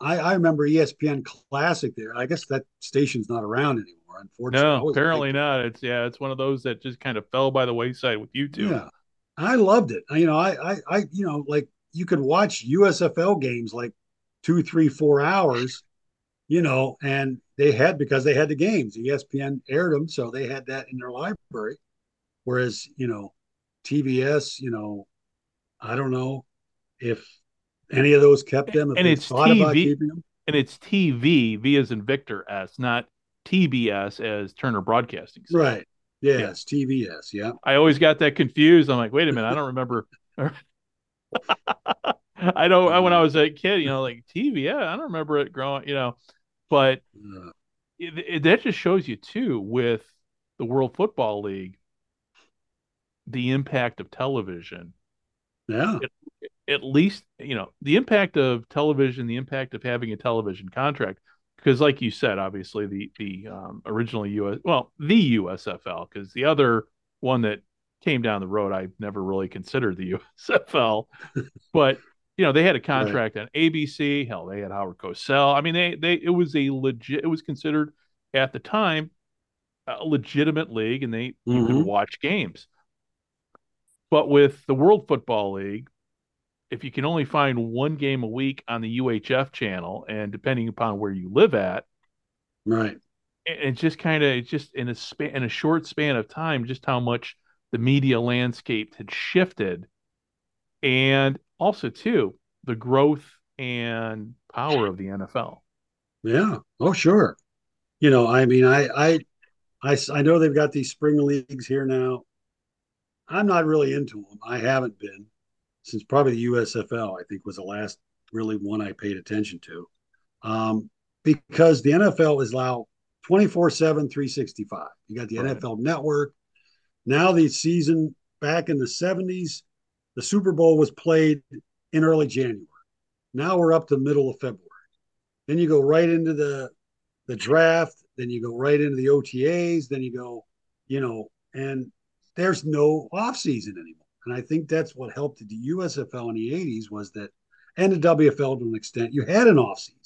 I, I remember ESPN Classic there. I guess that station's not around anymore, unfortunately. No, apparently not. It's yeah, it's one of those that just kind of fell by the wayside with YouTube. Yeah. I loved it. You know, I, I, I, you know, like you could watch USFL games like two, three, four hours, you know, and they had because they had the games. ESPN aired them, so they had that in their library. Whereas, you know, TBS, you know, I don't know if any of those kept them. and it's TV, and it's TV, V as in Victor S, not TBS as Turner Broadcasting. Right. Yes, yeah. TBS. Yeah. I always got that confused. I'm like, wait a minute, I don't remember. I know when I was a kid, you know, like TV. Yeah, I don't remember it growing, you know, but it, it, that just shows you too with the World Football League the impact of television. Yeah. At, least, you know, the impact of television, the impact of having a television contract because like you said obviously the the um, original us well the usfl because the other one that came down the road i never really considered the usfl but you know they had a contract right. on abc hell they had howard cosell i mean they they it was a legit it was considered at the time a legitimate league and they you could mm-hmm. watch games but with the world football league if you can only find one game a week on the UHF channel, and depending upon where you live at, right, it, just kind of just in a span in a short span of time, just how much the media landscape had shifted, and also too the growth and power of the NFL. Yeah. Oh, sure. You know, I mean, I, I, I, I know they've got these spring leagues here now. I'm not really into them. I haven't been since probably the USFL, I think was the last really one I paid attention to. Um, because the NFL is now 24 7, 365. You got the right. NFL network. Now, the season back in the 70s, the Super Bowl was played in early January. Now we're up to middle of February. Then you go right into the the draft. Then you go right into the OTAs. Then you go, you know, and there's no off season anymore. And I think that's what helped the USFL in the 80s was that, and the WFL to an extent, you had an off season.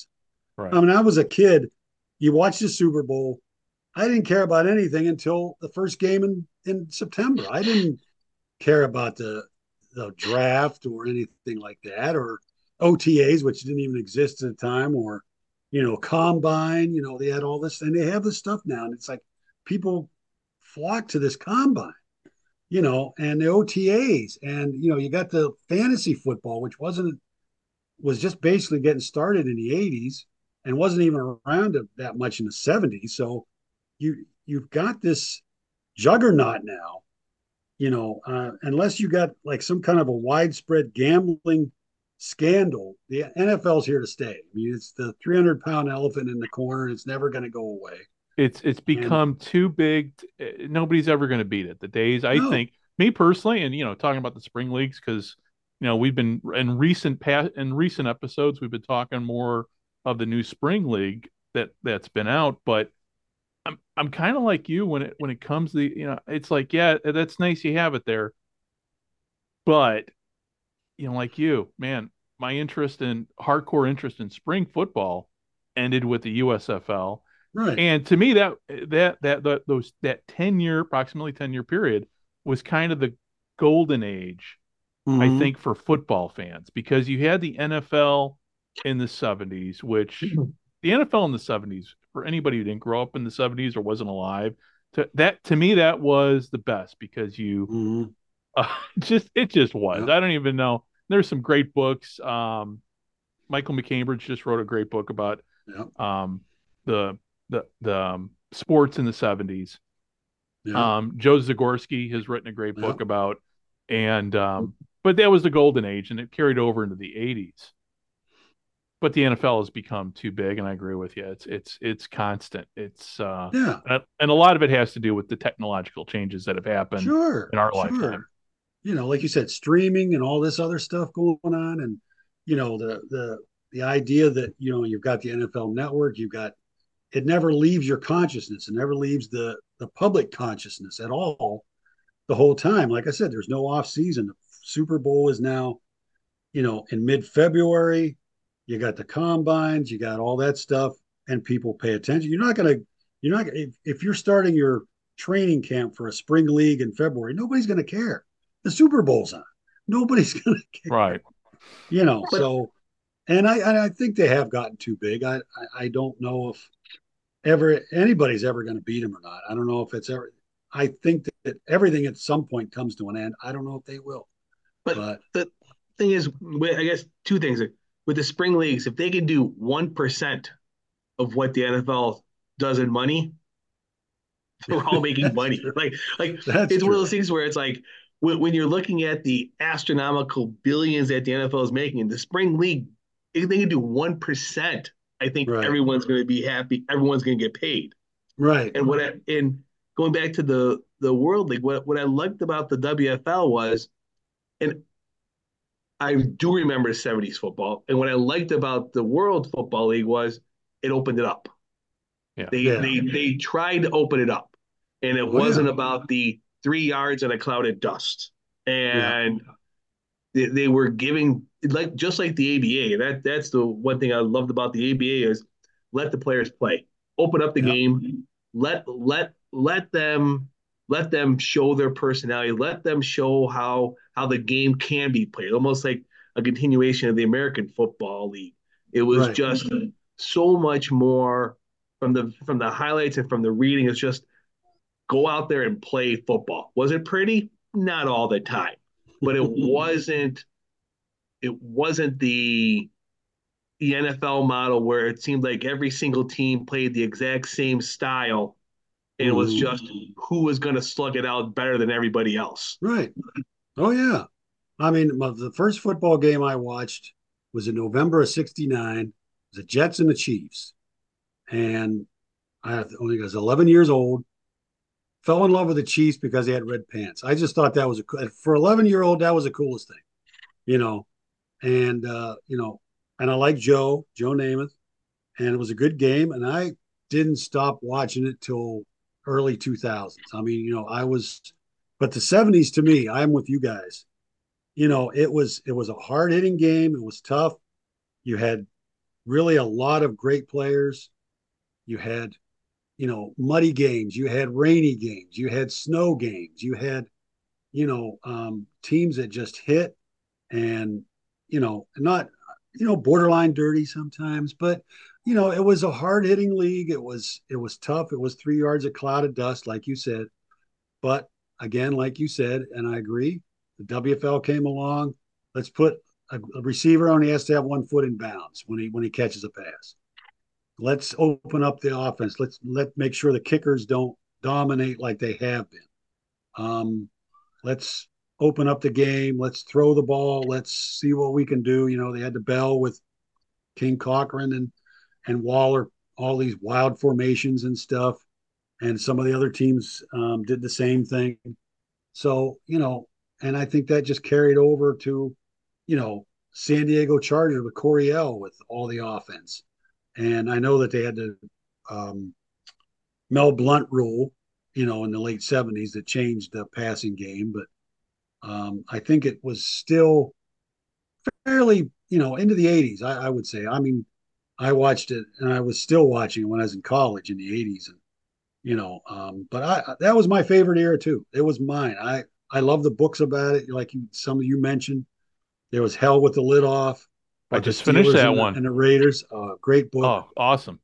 Right. I mean, I was a kid, you watched the Super Bowl. I didn't care about anything until the first game in, in September. I didn't care about the, the draft or anything like that, or OTAs, which didn't even exist at the time, or, you know, combine. You know, they had all this, and they have this stuff now. And it's like people flock to this combine you know, and the OTAs, and you know, you got the fantasy football, which wasn't was just basically getting started in the 80s and wasn't even around that much in the 70s. So you you've got this juggernaut now, you know, uh, unless you got like some kind of a widespread gambling scandal, the NFL's here to stay. I mean, it's the 300 pound elephant in the corner, it's never going to go away. It's it's become too big. To, eh, nobody's ever going to beat it. The days I no. think me personally, and you know, talking about the spring leagues because you know we've been in recent past in recent episodes we've been talking more of the new spring league that that's been out, but I'm I'm kind of like you when it when it comes to the, you know it's like yeah that's nice you have it there, but you know like you man my interest in hardcore interest in spring football ended with the USFL Right. And to me, that that that, that those that ten year, approximately ten year period, was kind of the golden age, mm-hmm. I think, for football fans because you had the NFL in the '70s, which mm-hmm. the NFL in the '70s, for anybody who didn't grow up in the '70s or wasn't alive, to that to me that was the best because you mm-hmm. uh, just it just was. I don't even know. There's some great books. Um, Michael MacCambridge just wrote a great book about um, the the the um, sports in the 70s. Yeah. Um, Joe Zagorski has written a great book yeah. about, and um, but that was the golden age, and it carried over into the 80s. But the NFL has become too big, and I agree with you. It's it's it's constant. It's uh, yeah, and a lot of it has to do with the technological changes that have happened sure, in our sure. lifetime. You know, like you said, streaming and all this other stuff going on, and you know the the the idea that you know you've got the NFL Network, you've got it never leaves your consciousness. It never leaves the the public consciousness at all the whole time. Like I said, there's no off season. The Super Bowl is now, you know, in mid February. You got the combines, you got all that stuff, and people pay attention. You're not gonna, you're not if, if you're starting your training camp for a spring league in February, nobody's gonna care. The Super Bowl's on. Nobody's gonna care. Right. You know, so and I I think they have gotten too big. I I, I don't know if ever anybody's ever going to beat him or not. I don't know if it's ever. I think that everything at some point comes to an end. I don't know if they will. But, but the thing is, I guess two things with the spring leagues. If they can do one percent of what the NFL does in money, we're all making money. Like, like That's it's true. one of those things where it's like when, when, you're looking at the astronomical billions that the NFL is making, in the spring league, if they can do one percent I think right. everyone's going to be happy. Everyone's going to get paid. Right. And what I, and going back to the the World League, what what I liked about the WFL was, and I do remember 70s football. And what I liked about the World Football League was it opened it up. Yeah. They yeah. they they tried to open it up. And it oh, wasn't yeah. about the three yards and a cloud of dust. And yeah. They, they were giving like just like the ABA. That that's the one thing I loved about the ABA is let the players play, open up the yeah. game, let let let them let them show their personality, let them show how how the game can be played, almost like a continuation of the American Football League. It was right. just so much more from the from the highlights and from the reading. It's just go out there and play football. Was it pretty? Not all the time, but it wasn't it wasn't the the NFL model where it seemed like every single team played the exact same style and it was mm. just who was going to slug it out better than everybody else. Right. Oh yeah. I mean, the first football game I watched was in November of '69. The Jets and the Chiefs, and I only was 11 years old. Fell in love with the Chiefs because they had red pants. I just thought that was a for 11 year old that was the coolest thing, you know and uh, you know, and I like Joe, Joe Namath, and it was a good game. And I didn't stop watching it till early 2000s. I mean, you know, I was, but the 70s to me, I'm with you guys. You know, it was it was a hard hitting game. It was tough. You had really a lot of great players. You had, you know, muddy games. You had rainy games. You had snow games. You had, you know, um, teams that just hit and you know, not you know borderline dirty sometimes, but you know it was a hard hitting league. It was it was tough. It was three yards of cloud of dust, like you said. But again, like you said, and I agree, the WFL came along. Let's put a, a receiver only has to have one foot in bounds when he when he catches a pass. Let's open up the offense. Let's let make sure the kickers don't dominate like they have been. Um, let's open up the game. Let's throw the ball. Let's see what we can do. You know, they had the bell with King Corcoran and and Waller, all these wild formations and stuff. And some of the other teams um, did the same thing. So, you know, and I think that just carried over to, you know, San Diego Chargers with Coryell with all the offense. And I know that they had the um, Mel Blount rule, you know, in the late 70s that changed the passing game. But um, I think it was still fairly, you know, into the 80s, I, I, would say. I mean, I watched it and I was still watching it when I was in college in the 80s. And, you know, um, but I that was my favorite era too. It was mine. I, I love the books about it. Like some of you mentioned, there was Hell with the Lid Off. I just finished that and one. The, and the Raiders, uh, great book. Oh, awesome.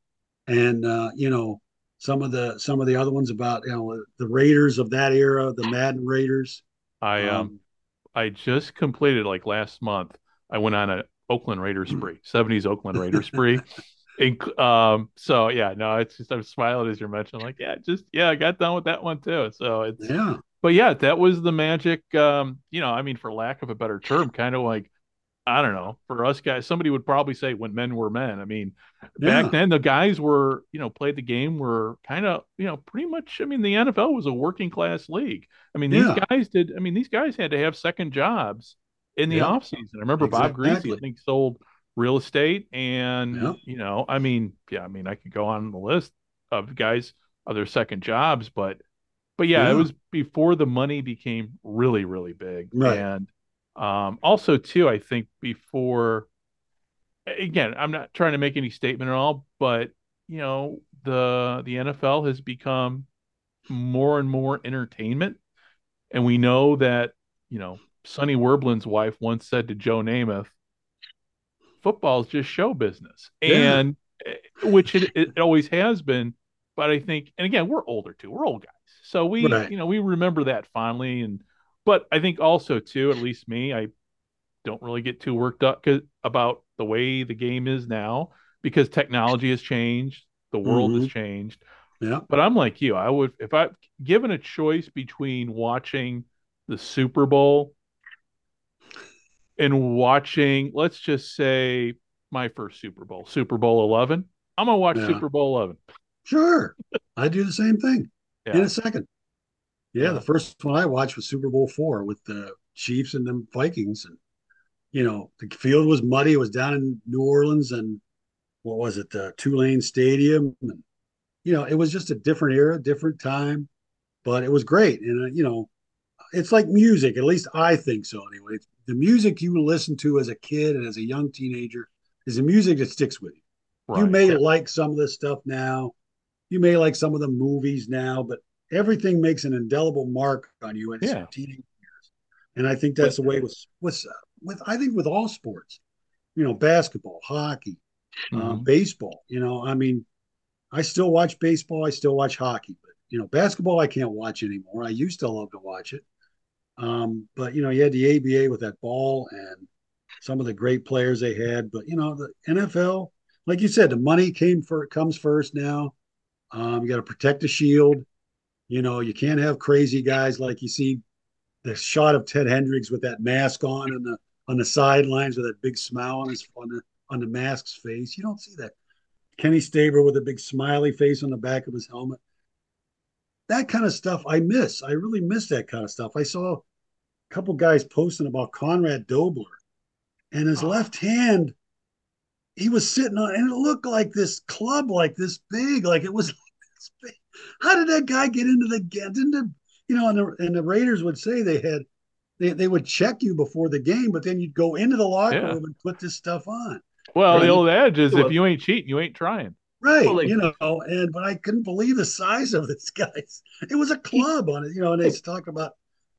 And, uh, you know, some of the some of the other ones about you know the Raiders of that era, the Madden Raiders. I um, um I just completed like last month. I went on a Oakland Raiders spree, seventies Oakland Raiders spree. um, so yeah, no, it's just I'm smiling as you're mentioning, like, yeah, just yeah, I got done with that one too. So it's yeah, but yeah, that was the magic. Um, you know, I mean, for lack of a better term, kind of like I don't know, for us guys, somebody would probably say when men were men. I mean, yeah. back then the guys were, you know, played the game were kind of, you know, pretty much. I mean, the NFL was a working class league. I mean, these yeah. guys did. I mean, these guys had to have second jobs in the yeah. off season. I remember exactly. Bob Griese, I think, sold real estate, and you know, I mean, yeah, I mean, I could go on the list of guys of their second jobs, but, but yeah, it was before the money became really, really big, right. and um, also, too, I think before, again, I'm not trying to make any statement at all, but you know, the the NFL has become more and more entertainment, and we know that you know Sonny Werblin's wife once said to Joe Namath, "Football is just show business," yeah. and eh, which it, it always has been. But I think, and again, we're older too. We're old guys, so we, right. you know, we remember that fondly and but I think also too, at least me, I don't really get too worked up about the way the game is now because technology has changed, the world mm-hmm. has changed. Yeah. But I'm like you. I would if I given a choice between watching the Super Bowl and watching, let's just say my first Super Bowl, Super Bowl 11, I'm going to watch yeah. Super Bowl 11. Sure. I do the same thing yeah. in a second. Yeah, the first one I watched was Super Bowl four with the Chiefs and the Vikings, and you know the field was muddy. It was down in New Orleans, and what was it, the Tulane Stadium, and you know it was just a different era, different time, but it was great. And uh, you know, it's like music. At least I think so. Anyway, the music you listen to as a kid and as a young teenager is the music that sticks with you. Right. You may like some of this stuff now. You may like some of the movies now, but everything makes an indelible mark on you in yeah. teenage years. And I think that's the way with with with I think with all sports, you know, basketball, hockey, uh, mm-hmm. uh, baseball. You know, I mean, I still watch baseball. I still watch hockey, but you know, basketball I can't watch anymore. I used to love to watch it, um, but you know, you had the ABA with that ball and some of the great players they had. But you know, the NFL, like you said, the money came for comes first now. Um, you got to protect the shield. You know, you can't have crazy guys like you see the shot of Ted Hendricks with that mask on and the on the sidelines with that big smile on his on the on the mask's face. You don't see that. Kenny Stabler with a big smiley face on the back of his helmet. That kind of stuff I miss. I really miss that kind of stuff. I saw a couple guys posting about Conrad Dobler and his oh. left hand. He was sitting on, and it looked like this club, like this big, like it was like this big how did that guy get into the get into you know and the, and the Raiders would say they had they, they would check you before the game, but then you'd go into the locker yeah. room and put this stuff on. Well, the old adage is if you ain't cheating, you ain't trying. Right. Well, like, you know, and but I couldn't believe the size of this guy. It was a club on it, you know, and they talk about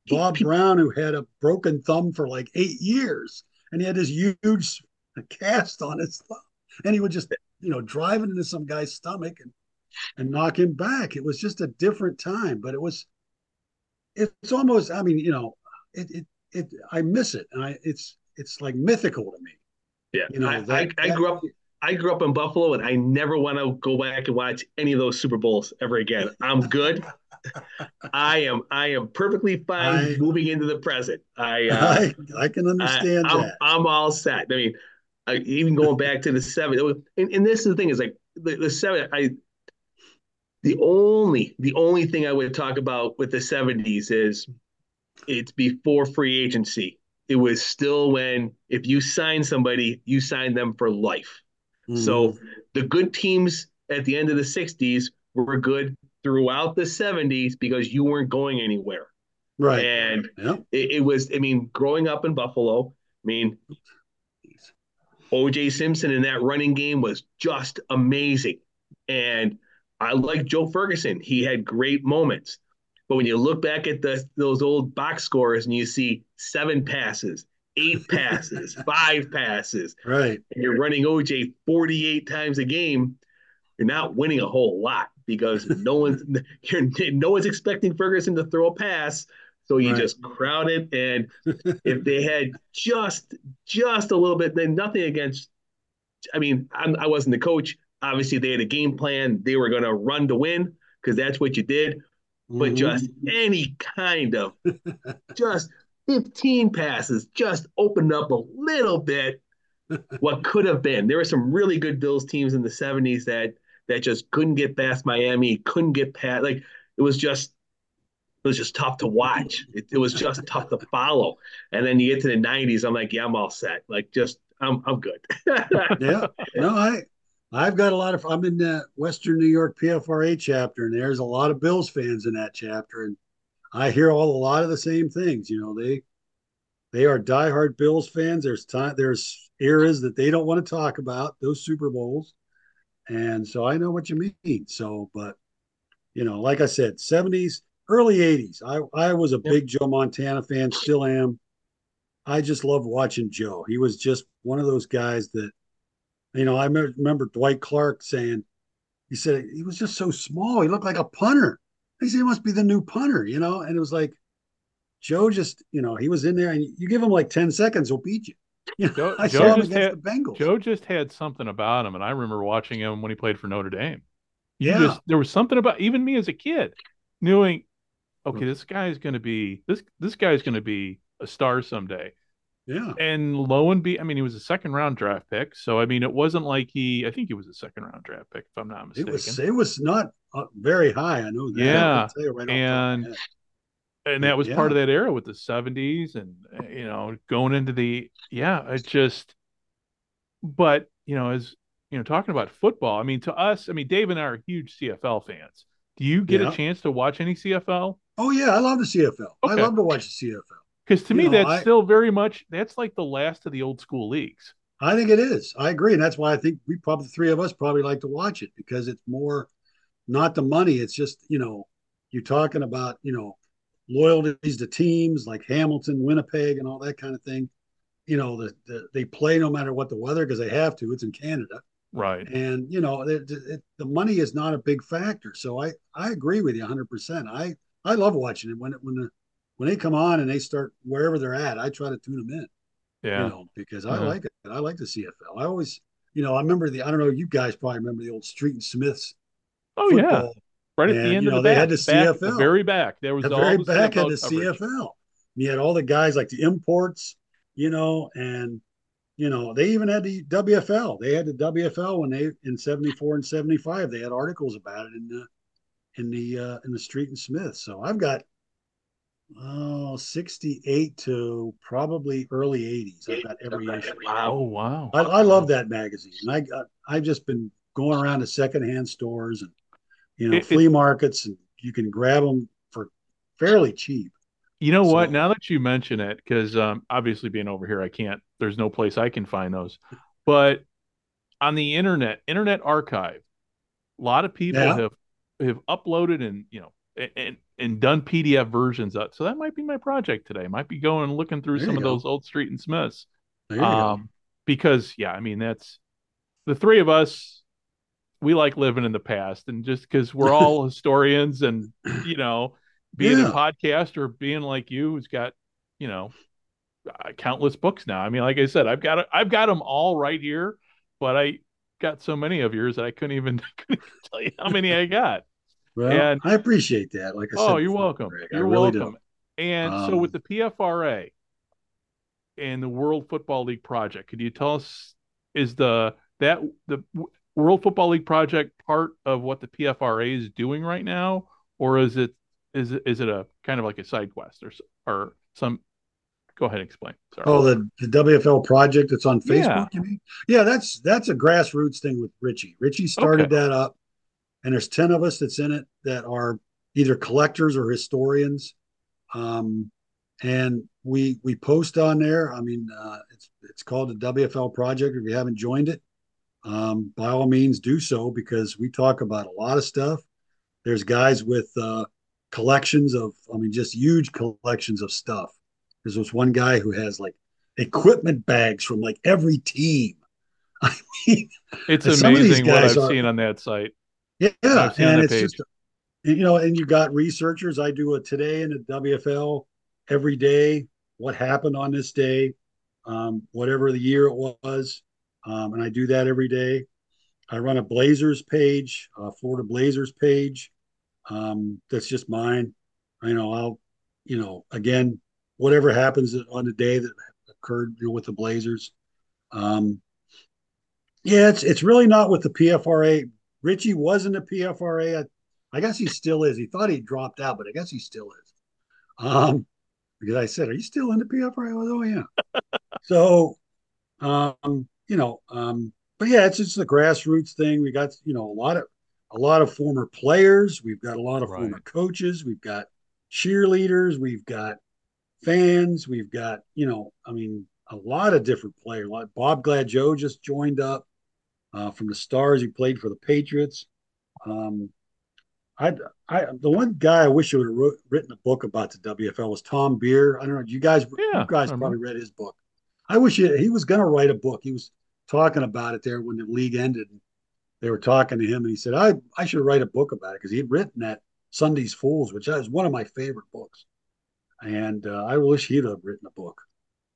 Bob Brown who had a broken thumb for like eight years and he had this huge cast on his thumb. And he would just, you know, drive it into some guy's stomach and and knock him back. It was just a different time, but it was it's almost I mean, you know, it it, it I miss it. And I it's it's like mythical to me. Yeah, You know, I, that- I, I grew up. I grew up in Buffalo, and I never want to go back and watch any of those Super Bowls ever again. I'm good. I am. I am perfectly fine I- moving into the present. I. Uh, I, I can understand I, that. I'm all set. I mean, even going back to the seven, and, and this is the thing is like the, the seven. I the only the only thing I would talk about with the '70s is it's before free agency. It was still when if you sign somebody, you sign them for life. So Mhm. the good teams at the end of the '60s were good throughout the '70s because you weren't going anywhere. right. And yeah. it, it was, I mean, growing up in Buffalo, I mean, OJ Simpson in that running game was just amazing. And I like Joe Ferguson. He had great moments. But when you look back at the those old box scores and you see seven passes, eight passes, five passes, Right. and you're running OJ 48 times a game, you're not winning a whole lot because no one's you're, no one's expecting Ferguson to throw a pass. So you Right. just crowd it. And if they had just just a little bit, then nothing against. I mean, I'm, I wasn't the coach. Obviously, they had a game plan. They were going to run to win because that's what you did. But Mhm. just any kind of just 15 passes, just opened up a little bit what could have been. There were some really good Bills teams in the 70s that that just couldn't get past Miami, couldn't get past like it was just it was just tough to watch. It, it was just tough to follow. And then you get to the 90s, I'm like, yeah, I'm all set. Like just I'm I'm good. yeah. No, I I've got a lot of I'm in the Western New York PFRA chapter, and there's a lot of Bills fans in that chapter, and I hear all a lot of the same things. You know, they they are diehard Bills fans. There's time there's eras that they don't want to talk about those Super Bowls, and so I know what you mean. So, but you know, like I said, 70s, early 80s. I I was a big Joe Montana fan, still am. I just love watching Joe. He was just one of those guys that, you know, I remember Dwight Clark saying, he said he was just so small. He looked like a punter. He said he must be the new punter, you know? And it was like, Joe just, you know, he was in there and you give him like 10 seconds, he'll beat you. You know, Joe- I Joe saw him just against had- the Bengals. Joe just had something about him, and I remember watching him when he played for Notre Dame. You Yeah. just there was something about even me as a kid, knowing, okay, mm-hmm. this guy's going to be this this guy's going to be a star someday. Yeah. And lo and be, I mean, he was a second round draft pick, so I mean, it wasn't like he. I think he was a second round draft pick, if I'm not mistaken. It was it was not uh, very high. I know that. Yeah, I'll tell you right off the top of my and- and that was Yeah. part of that era with the 70s and uh, you know going into the yeah it just but you know as you know talking about football i mean to us i mean dave and i are huge cfl fans do you get Yeah. a chance to watch any cfl oh yeah, I love the CFL. I love to watch the CFL. Because to You me know, that's I- still very much that's like the last of the old school leagues I think it is. I agree, and that's why I think we probably three of us probably like to watch it because it's more not the money. It's just you know you're talking about you know loyalties to teams like Hamilton, Winnipeg, and all that kind of thing. You know, the, the they play no matter what the weather because they have to. It's in Canada, right and you know the, the, the money is not a big factor. So I I agree with you 100. percent I I love watching it when it when the when they come on and they start wherever they're at. I try to tune them in yeah you know, because I Uh-huh. like it. I like the CFL. I always, you know, I remember the. I don't know. You guys probably remember the old Street and Smiths. oh yeah right at and, the end you of know, the they back, had the back, the CFL. very back there was The all very the back CFL of the coverage. CFL. You had all the guys like the imports, you know, and you know they even had the WFL. They had the WFL when they in '74 and '75. They had articles about it in the in the uh, in the Street and Smith. So I've got oh 68 to probably early 80s. I've got every issue. oh wow I, I love that magazine. And I got, I've just been going around to secondhand stores and you know It- it- flea markets, and you can grab them for fairly cheap. You know what? Now that you mention it, because um, obviously being over here, I can't. There's no place I can find those. But on the internet, Internet Archive, a lot of people Yeah. have have uploaded and you know and and done PDF versions of. So that might be my project today. Might be going and looking through There some of go. those old Street and Smiths. There you go. Um, because yeah, I mean that's the three of us. We like living in the past, and just because we're all historians, and you know, being Yeah. a podcast or being like you, who's got you know uh, countless books now. I mean, like I said, I've got I've got them all right here, but I got so many of yours that I couldn't even, couldn't even tell you how many I got. Well, And- I appreciate that. Like I said, Oh, you're before, welcome. Greg, You're really do. welcome. And so Um, with the PFRA and the World Football League project, could you tell us is the that the World Football League project part of what the PFRA is doing right now, or is it is it is it a kind of like a side quest or or some? Go ahead and explain. Sorry. Oh, the, the WFL project that's on Facebook, Yeah. you mean? Yeah, that's that's a grassroots thing with Richie. Richie started that up, and there's ten of us that's in it that are either collectors or historians. Um, and we we post on there. I mean, uh, it's it's called the WFL project. If you haven't joined it, um, by all means do so because we talk about a lot of stuff. There's guys with uh, collections of, I mean, just huge collections of stuff. There's this one guy who has like equipment bags from like every team. I mean, it's some of these amazing what I've are- seen on that site. Yeah, and it's page. just you know, and you got researchers. I do a today in the WFL every day. What happened on this day, um, whatever the year it was, um, and I do that every day. I run a Blazers page, a Florida Blazers page. Um, that's just mine. You know, I'll, you know, again, whatever happens on the day that occurred you know, with the Blazers. Um, yeah, it's it's really not with the PFRA. Richie was in the PFRA. I, I guess he still is. He thought he dropped out, but I guess he still is. Um, because I said, "Are you still in the PFRA?" "Oh yeah." so, um, you know, um, but yeah, it's just a grassroots thing. We got you know a lot of a lot of former players. We've got a lot of former coaches. We've got cheerleaders. We've got fans. We've got you know, I mean, a lot of different players. Like Bob Gladieux just joined up uh, from the Stars. He played for the Patriots. Um, I, I, the one guy I wish I would have wrote, written a book about the WFL was Tom Beer. I don't know. You guys, Yeah, you guys probably read his book. I wish he, he was going to write a book. He was talking about it there when the league ended. They were talking to him, and he said, "I, I should write a book about it because he had written that Sunday's Fools, which is one of my favorite books." And uh, I wish he'd have written a book.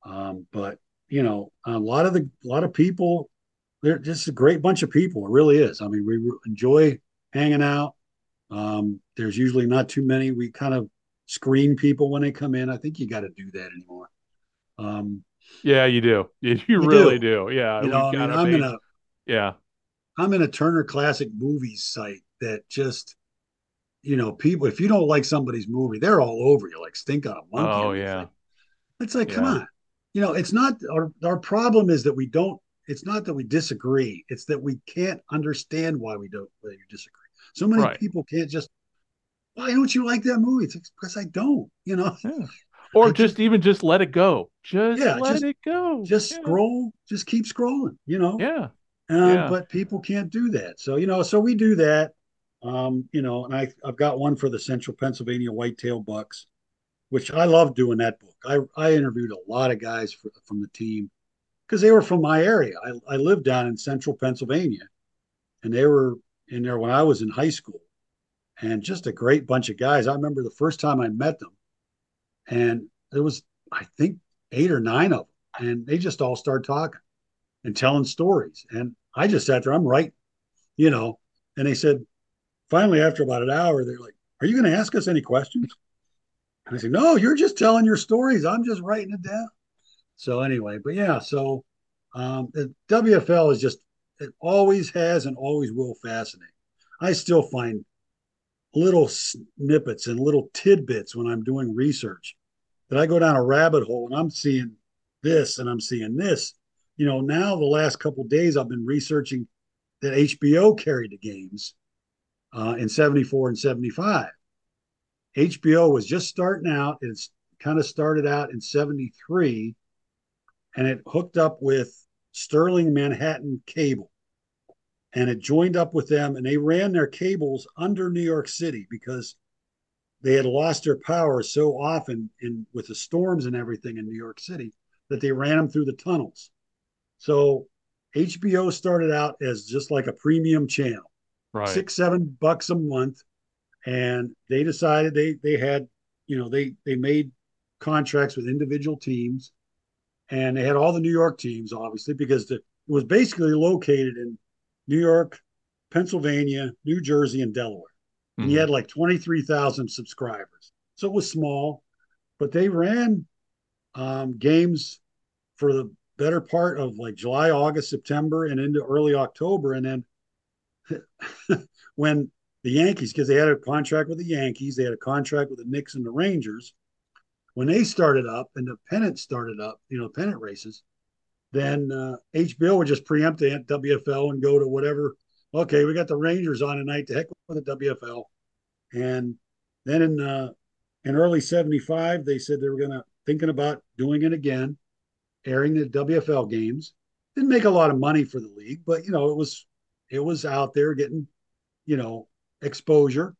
Um, but you know, a lot of the, a lot of people, they're just a great bunch of people. It really is. I mean, we enjoy hanging out. Um, there's usually not too many. We kind of screen people when they come in. I think you got to do that anymore. Um, Yeah, you do. You, you really do. do. Yeah, you know, I mean, I'm in a yeah. I'm in a Turner Classic Movies site that just, you know, people. If you don't like somebody's movie, they're all over you, like stink on a monkey. Oh It's yeah. like- It's like, come on. You know, it's not our our problem is that we don't. It's not that we disagree. It's that we can't understand why we don't why you disagree. So many Right. people can't just. Why don't you like that movie? It's because I don't. You know, Yeah. Or I just even just let it go. Just Yeah, let just- it go. just Yeah. scroll, just keep scrolling. You know. Yeah. Uh, Yeah. But people can't do that. So, you know, so we do that. Um, you know, and I, I've got one for the Central Pennsylvania Whitetail Bucks, which I love doing that book. I, I interviewed a lot of guys for, from the team because they were from my area. I, I lived down in Central Pennsylvania and they were in there when I was in high school and just a great bunch of guys. I remember the first time I met them and there was, I think, eight or nine of them and they just all started talking and telling stories. And I just sat there, I'm right, you know. And they said, finally, after about an hour, they're like, Are you going to ask us any questions? And I said, No, you're just telling your stories. I'm just writing it down. So, anyway, but yeah, so um, WFL is just, it always has and always will fascinate. I still find little snippets and little tidbits when I'm doing research that I go down a rabbit hole and I'm seeing this and I'm seeing this you know, now the last couple days I've been researching that HBO carried the games uh, in 74 and 75. HBO was just starting out. It's kind of started out in 73 and it hooked up with Sterling Manhattan Cable. And it joined up with them and they ran their cables under New York City because they had lost their power so often in with the storms and everything in New York City that they ran them through the tunnels. So HBO started out as just like a premium channel, Right. six, seven bucks a month. And they decided they they had, you know, they they made contracts with individual teams and they had all the New York teams, obviously, because the, it was basically located in New York, Pennsylvania, New Jersey, and Delaware. Mm-hmm. And you had like 23,000 subscribers. So it was small, but they ran um, games for the better part of like July, August, September, and into early October. And then when the Yankees, because they had a contract with the Yankees, they had a contract with the Knicks and the Rangers. When they started up and the pennant started up, you know, pennant races, then uh, HBO would just preempt the WFL and go to whatever. Okay, we got the Rangers on tonight. To heck with the WFL. And then in uh, in early '75, they said they were to thinking about doing it again, airing the WFL games. Didn't make a lot of money for the league, but you know it was it was out there getting you know exposure.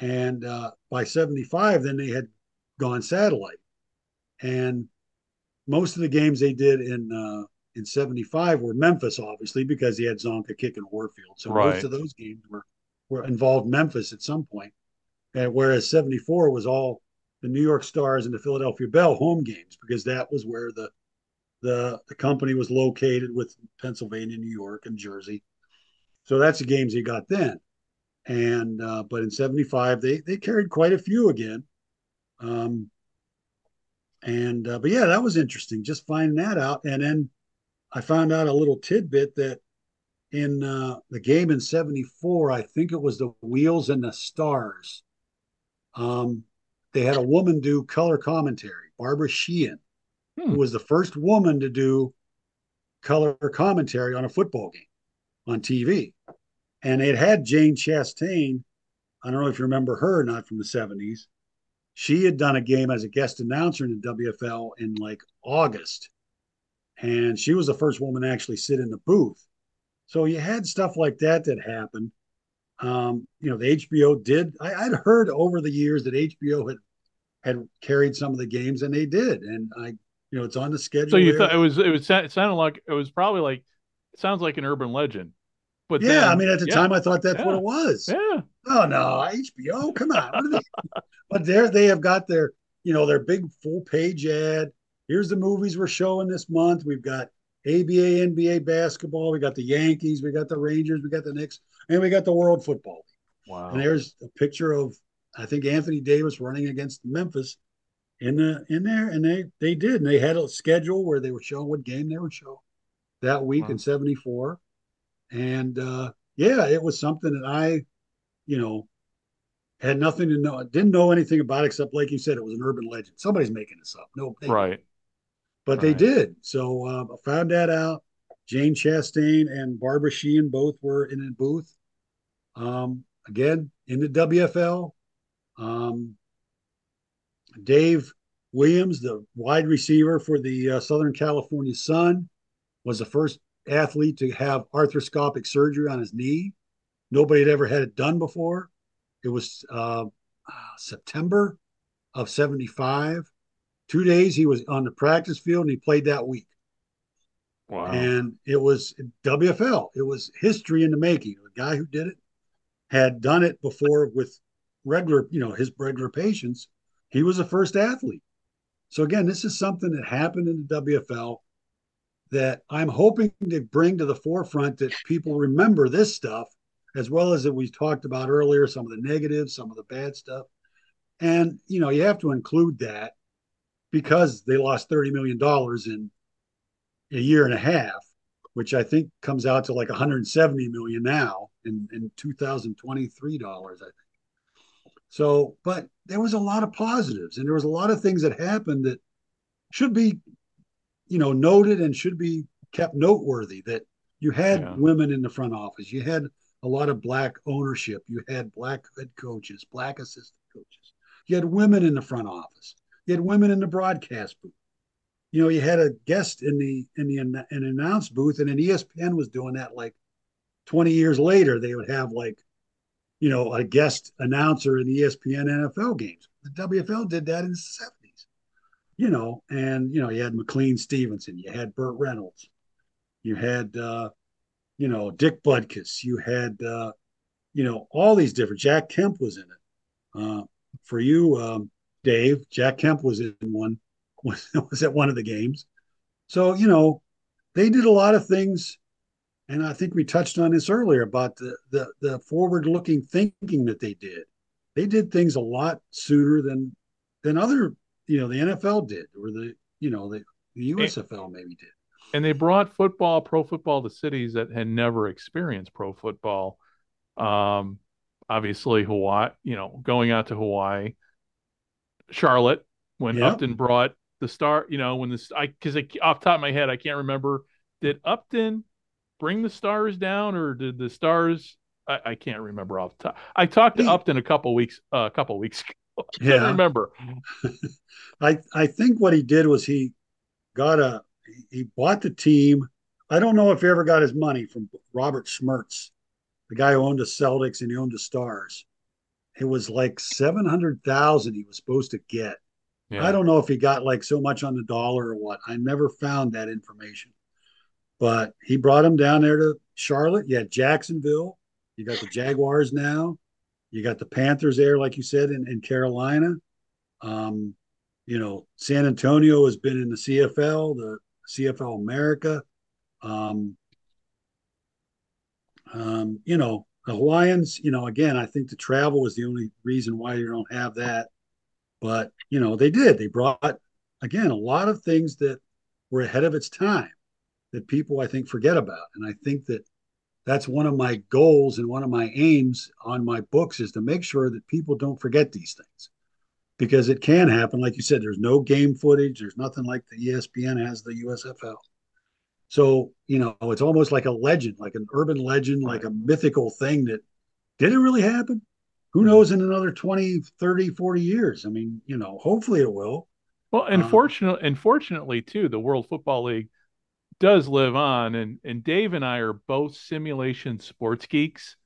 And uh, by 75, then they had gone satellite. And most of the games they did in uh, in 75 were Memphis, obviously, because he had Csonka kicking Warfield. So right. most of those games were, were involved Memphis at some point. And whereas 74 was all the New York Stars and the Philadelphia Bell home games, because that was where the the the company was located with Pennsylvania, New York, and Jersey. So that's the games he got then and uh, but in 75 they they carried quite a few again um and uh, but yeah that was interesting just finding that out and then i found out a little tidbit that in uh, the game in 74 i think it was the wheels and the stars um they had a woman do color commentary barbara sheehan hmm. who was the first woman to do color commentary on a football game on tv and it had Jane Chastain. I don't know if you remember her or not from the 70s. She had done a game as a guest announcer in the WFL in like August. And she was the first woman to actually sit in the booth. So you had stuff like that that happened. Um, you know, the HBO did. I, would heard over the years that HBO had had carried some of the games, and they did. And I, you know, it's on the schedule. So you there. thought it was it was it sounded like it was probably like it sounds like an urban legend but yeah, then, I mean, at the yeah, time, I thought that's yeah, what it was. Yeah. Oh no, HBO, come on. They, but there, they have got their, you know, their big full page ad. Here's the movies we're showing this month. We've got ABA, NBA basketball. We got the Yankees. We got the Rangers. We got the Knicks, and we got the World Football. Wow. And there's a picture of, I think Anthony Davis running against Memphis in the in there, and they they did, and they had a schedule where they were showing what game they were showing that week wow. in '74 and uh, yeah, it was something that I, you know, had nothing to know, didn't know anything about except, like you said, it was an urban legend. Somebody's making this up. No, right. But right. they did. So uh, I found that out. Jane Chastain and Barbara Sheehan both were in a booth. Um, again, in the WFL. Um, Dave Williams, the wide receiver for the uh, Southern California Sun, was the first athlete to have arthroscopic surgery on his knee. Nobody had ever had it done before. It was uh, September of 75. Two days he was on the practice field and he played that week. Wow. And it was WFL. It was history in the making. The guy who did it had done it before with regular, you know, his regular patients. He was the first athlete. So again, this is something that happened in the WFL that I'm hoping to bring to the forefront that people remember this stuff, as well as that we talked about earlier, some of the negatives, some of the bad stuff. And, you know, you have to include that because they lost $30 million in a year and a half, which I think comes out to like 170 million now in, in 2023 dollars, I think. So, but there was a lot of positives and there was a lot of things that happened that should be you know, noted and should be kept noteworthy that you had yeah. women in the front office. You had a lot of black ownership. You had black head coaches, black assistant coaches. You had women in the front office. You had women in the broadcast booth. You know, you had a guest in the in the an announce booth, and an ESPN was doing that like 20 years later. They would have like, you know, a guest announcer in ESPN NFL games. The WFL did that in the 70s you know, and you know, you had McLean Stevenson, you had Burt Reynolds, you had uh, you know, Dick Butkus, you had uh, you know, all these different Jack Kemp was in it. Uh, for you, um, Dave, Jack Kemp was in one was, was at one of the games. So, you know, they did a lot of things. And I think we touched on this earlier about the, the, the forward looking thinking that they did. They did things a lot sooner than than other, you know, the NFL did or the, you know, the, the USFL maybe did. And they brought football, pro football to cities that had never experienced pro football. Um, obviously Hawaii, you know, going out to Hawaii, Charlotte, when yep. Upton brought the star, you know, when this, I, cause off top of my head, I can't remember, did Upton bring the stars down or did the stars, I, I can't remember off the top. I talked to Upton a couple weeks, uh, a couple weeks yeah. remember. I, I think what he did was he got a, he bought the team. I don't know if he ever got his money from Robert Schmertz, the guy who owned the Celtics and he owned the Stars. It was like seven hundred thousand he was supposed to get. Yeah. I don't know if he got like so much on the dollar or what. I never found that information. But he brought him down there to Charlotte. You had Jacksonville. You got the Jaguars now. You got the Panthers there, like you said, in, in Carolina. Um, you know, San Antonio has been in the CFL, the CFL America. Um, um, you know, the Hawaiians, you know, again, I think the travel was the only reason why you don't have that. But, you know, they did. They brought, again, a lot of things that were ahead of its time that people, I think, forget about. And I think that that's one of my goals and one of my aims on my books is to make sure that people don't forget these things because it can happen. Like you said, there's no game footage, there's nothing like the ESPN has the USFL. So, you know, it's almost like a legend, like an urban legend, like a mythical thing that did it really happen? Who mm-hmm. knows in another 20, 30, 40 years? I mean, you know, hopefully it will. Well, unfortunately, um, unfortunately too, the World Football League does live on and and Dave and I are both simulation sports geeks.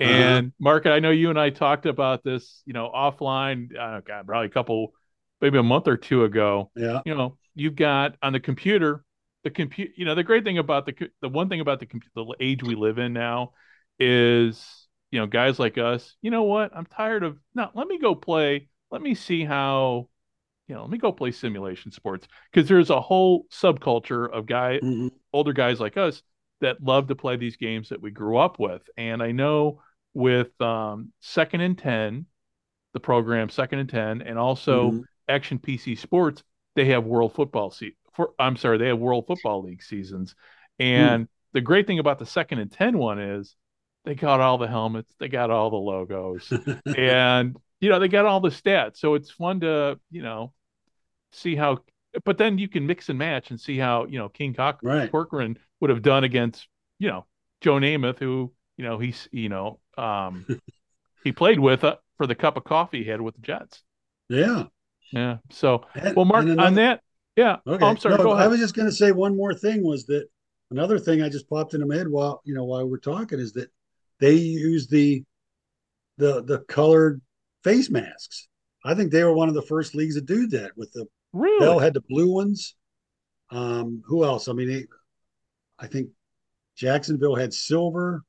Uh-huh. And uh-huh. Mark, I know you and I talked about this, you know, offline, uh, God, probably a couple, maybe a month or two ago. Yeah. You know, you've got on the computer, the compute, you know, the great thing about the, the one thing about the, the age we live in now is, you know, guys like us, you know what? I'm tired of, not, let me go play. Let me see how you know, let me go play simulation sports because there's a whole subculture of guy, mm-hmm. older guys like us that love to play these games that we grew up with. And I know with um, Second and Ten, the program Second and Ten, and also mm-hmm. Action PC Sports, they have World Football se- for I'm sorry, they have World Football League seasons. And mm. the great thing about the Second and Ten one is they got all the helmets, they got all the logos, and you know they got all the stats. So it's fun to you know see how but then you can mix and match and see how you know King Cock- right. Corcoran would have done against you know Joe Namath, who you know he's you know um, he played with uh, for the cup of coffee he had with the Jets. Yeah, yeah. So and, well, Mark, another... on that, yeah. Okay. Oh, I'm sorry. No. I was just going to say one more thing was that another thing I just popped into my head while you know while we're talking is that they use the the the colored face masks. I think they were one of the first leagues to do that with the Really? Bell had the blue ones. Um, who else? I mean, they, I think Jacksonville had silver.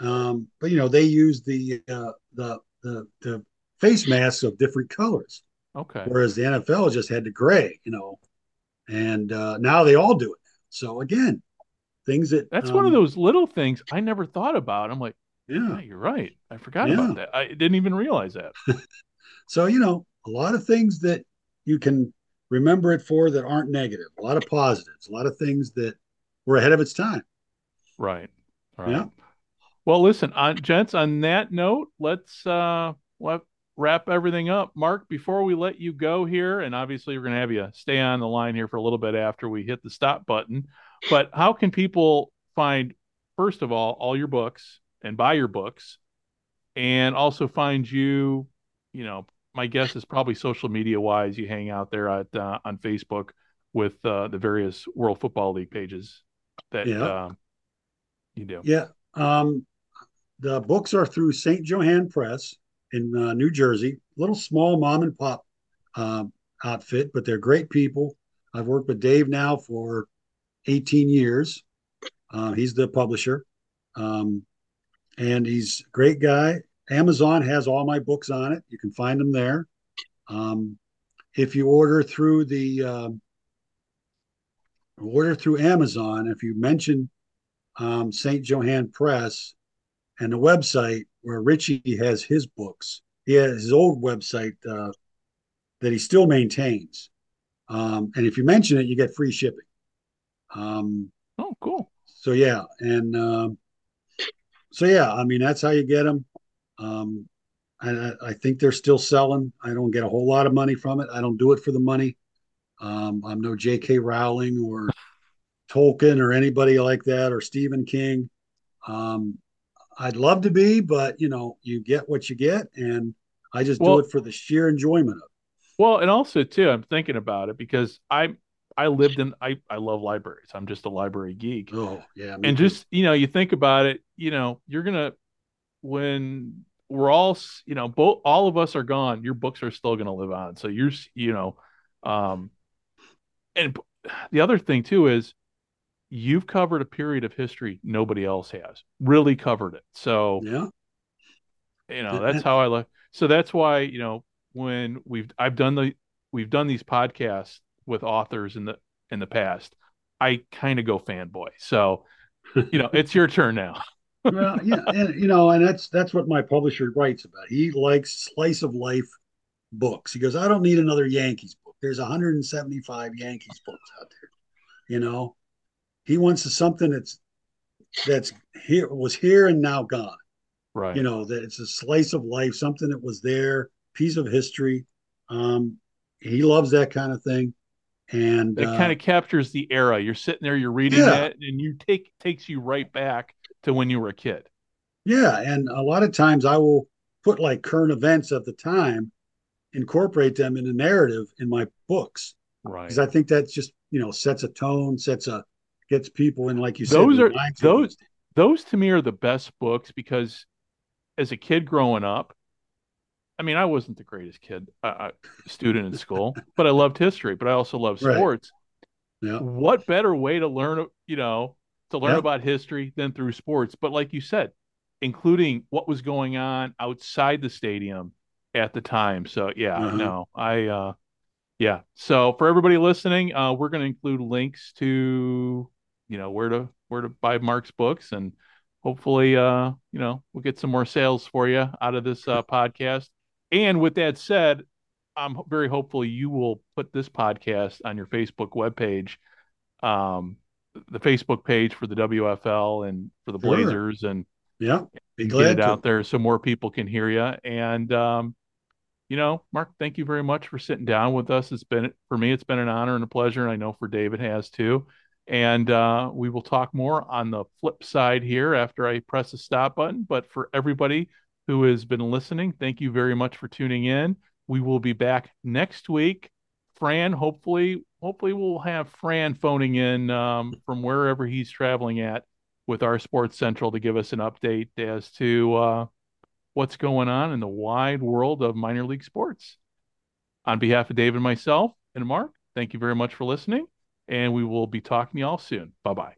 Um, but you know, they used the uh, the the the face masks of different colors. Okay. Whereas the NFL just had the gray, you know, and uh, now they all do it. So again, things that that's um, one of um, those little things I never thought about. I'm like, yeah, yeah you're right. I forgot yeah. about that. I didn't even realize that. so you know, a lot of things that you can remember it for that aren't negative. A lot of positives, a lot of things that were ahead of its time. Right. Right. Yeah. Well, listen, on gents, on that note, let's uh let wrap everything up. Mark, before we let you go here, and obviously we're gonna have you stay on the line here for a little bit after we hit the stop button. But how can people find first of all all your books and buy your books and also find you, you know, my guess is probably social media wise, you hang out there at uh, on Facebook with uh, the various World Football League pages that yeah. uh, you do. Yeah. Um, the books are through St. Johann Press in uh, New Jersey, little small mom and pop um, outfit, but they're great people. I've worked with Dave now for 18 years. Uh, he's the publisher. Um, and he's a great guy. Amazon has all my books on it. You can find them there. Um, if you order through the um, order through Amazon. If you mention um, St. Johann Press and the website where Richie has his books, he has his old website uh, that he still maintains. Um, and if you mention it, you get free shipping. Um, oh, cool. So yeah, and um, so yeah, I mean that's how you get them. Um, I, I think they're still selling. I don't get a whole lot of money from it. I don't do it for the money. Um, I'm no J.K. Rowling or Tolkien or anybody like that or Stephen King. Um, I'd love to be, but you know, you get what you get, and I just well, do it for the sheer enjoyment of it. Well, and also too, I'm thinking about it because I I lived in I I love libraries. I'm just a library geek. Oh yeah, and too. just you know, you think about it, you know, you're gonna when we're all you know both all of us are gone, your books are still gonna live on. So you're you know, um, and the other thing too is you've covered a period of history nobody else has really covered it. So yeah, you know that's how I look. So that's why you know when we've I've done the we've done these podcasts with authors in the in the past, I kind of go fanboy. So, you know, it's your turn now. Well, yeah, and you know, and that's that's what my publisher writes about. He likes slice of life books. He goes, I don't need another Yankees book. There's 175 Yankees books out there. You know, he wants something that's that's here was here and now gone. Right. You know, that it's a slice of life, something that was there, piece of history. Um, he loves that kind of thing and it uh, kind of captures the era. You're sitting there, you're reading yeah. it, and you take takes you right back to when you were a kid. Yeah, and a lot of times I will put like current events at the time, incorporate them in a narrative in my books. Right. Because I think that just you know sets a tone, sets a gets people in like you those said. Those are those those to me are the best books because as a kid growing up, I mean, I wasn't the greatest kid, uh, student in school, but I loved history, but I also loved sports. Right. Yeah. What better way to learn, you know, to learn about history than through sports? But like you said, including what was going on outside the stadium at the time. So yeah, uh-huh. no, I, uh, yeah. So for everybody listening, uh, we're going to include links to, you know, where to where to buy Mark's books, and hopefully, uh, you know, we'll get some more sales for you out of this uh, podcast. And with that said, I'm very hopeful you will put this podcast on your Facebook webpage, um, the Facebook page for the WFL and for the Blazers, sure. and yeah, be glad get it to. out there so more people can hear you. And um, you know, Mark, thank you very much for sitting down with us. It's been for me, it's been an honor and a pleasure, and I know for David has too. And uh, we will talk more on the flip side here after I press the stop button. But for everybody who has been listening. Thank you very much for tuning in. We will be back next week. Fran, hopefully, hopefully we'll have Fran phoning in um, from wherever he's traveling at with our Sports Central to give us an update as to uh, what's going on in the wide world of minor league sports. On behalf of David, and myself, and Mark, thank you very much for listening, and we will be talking to you all soon. Bye bye.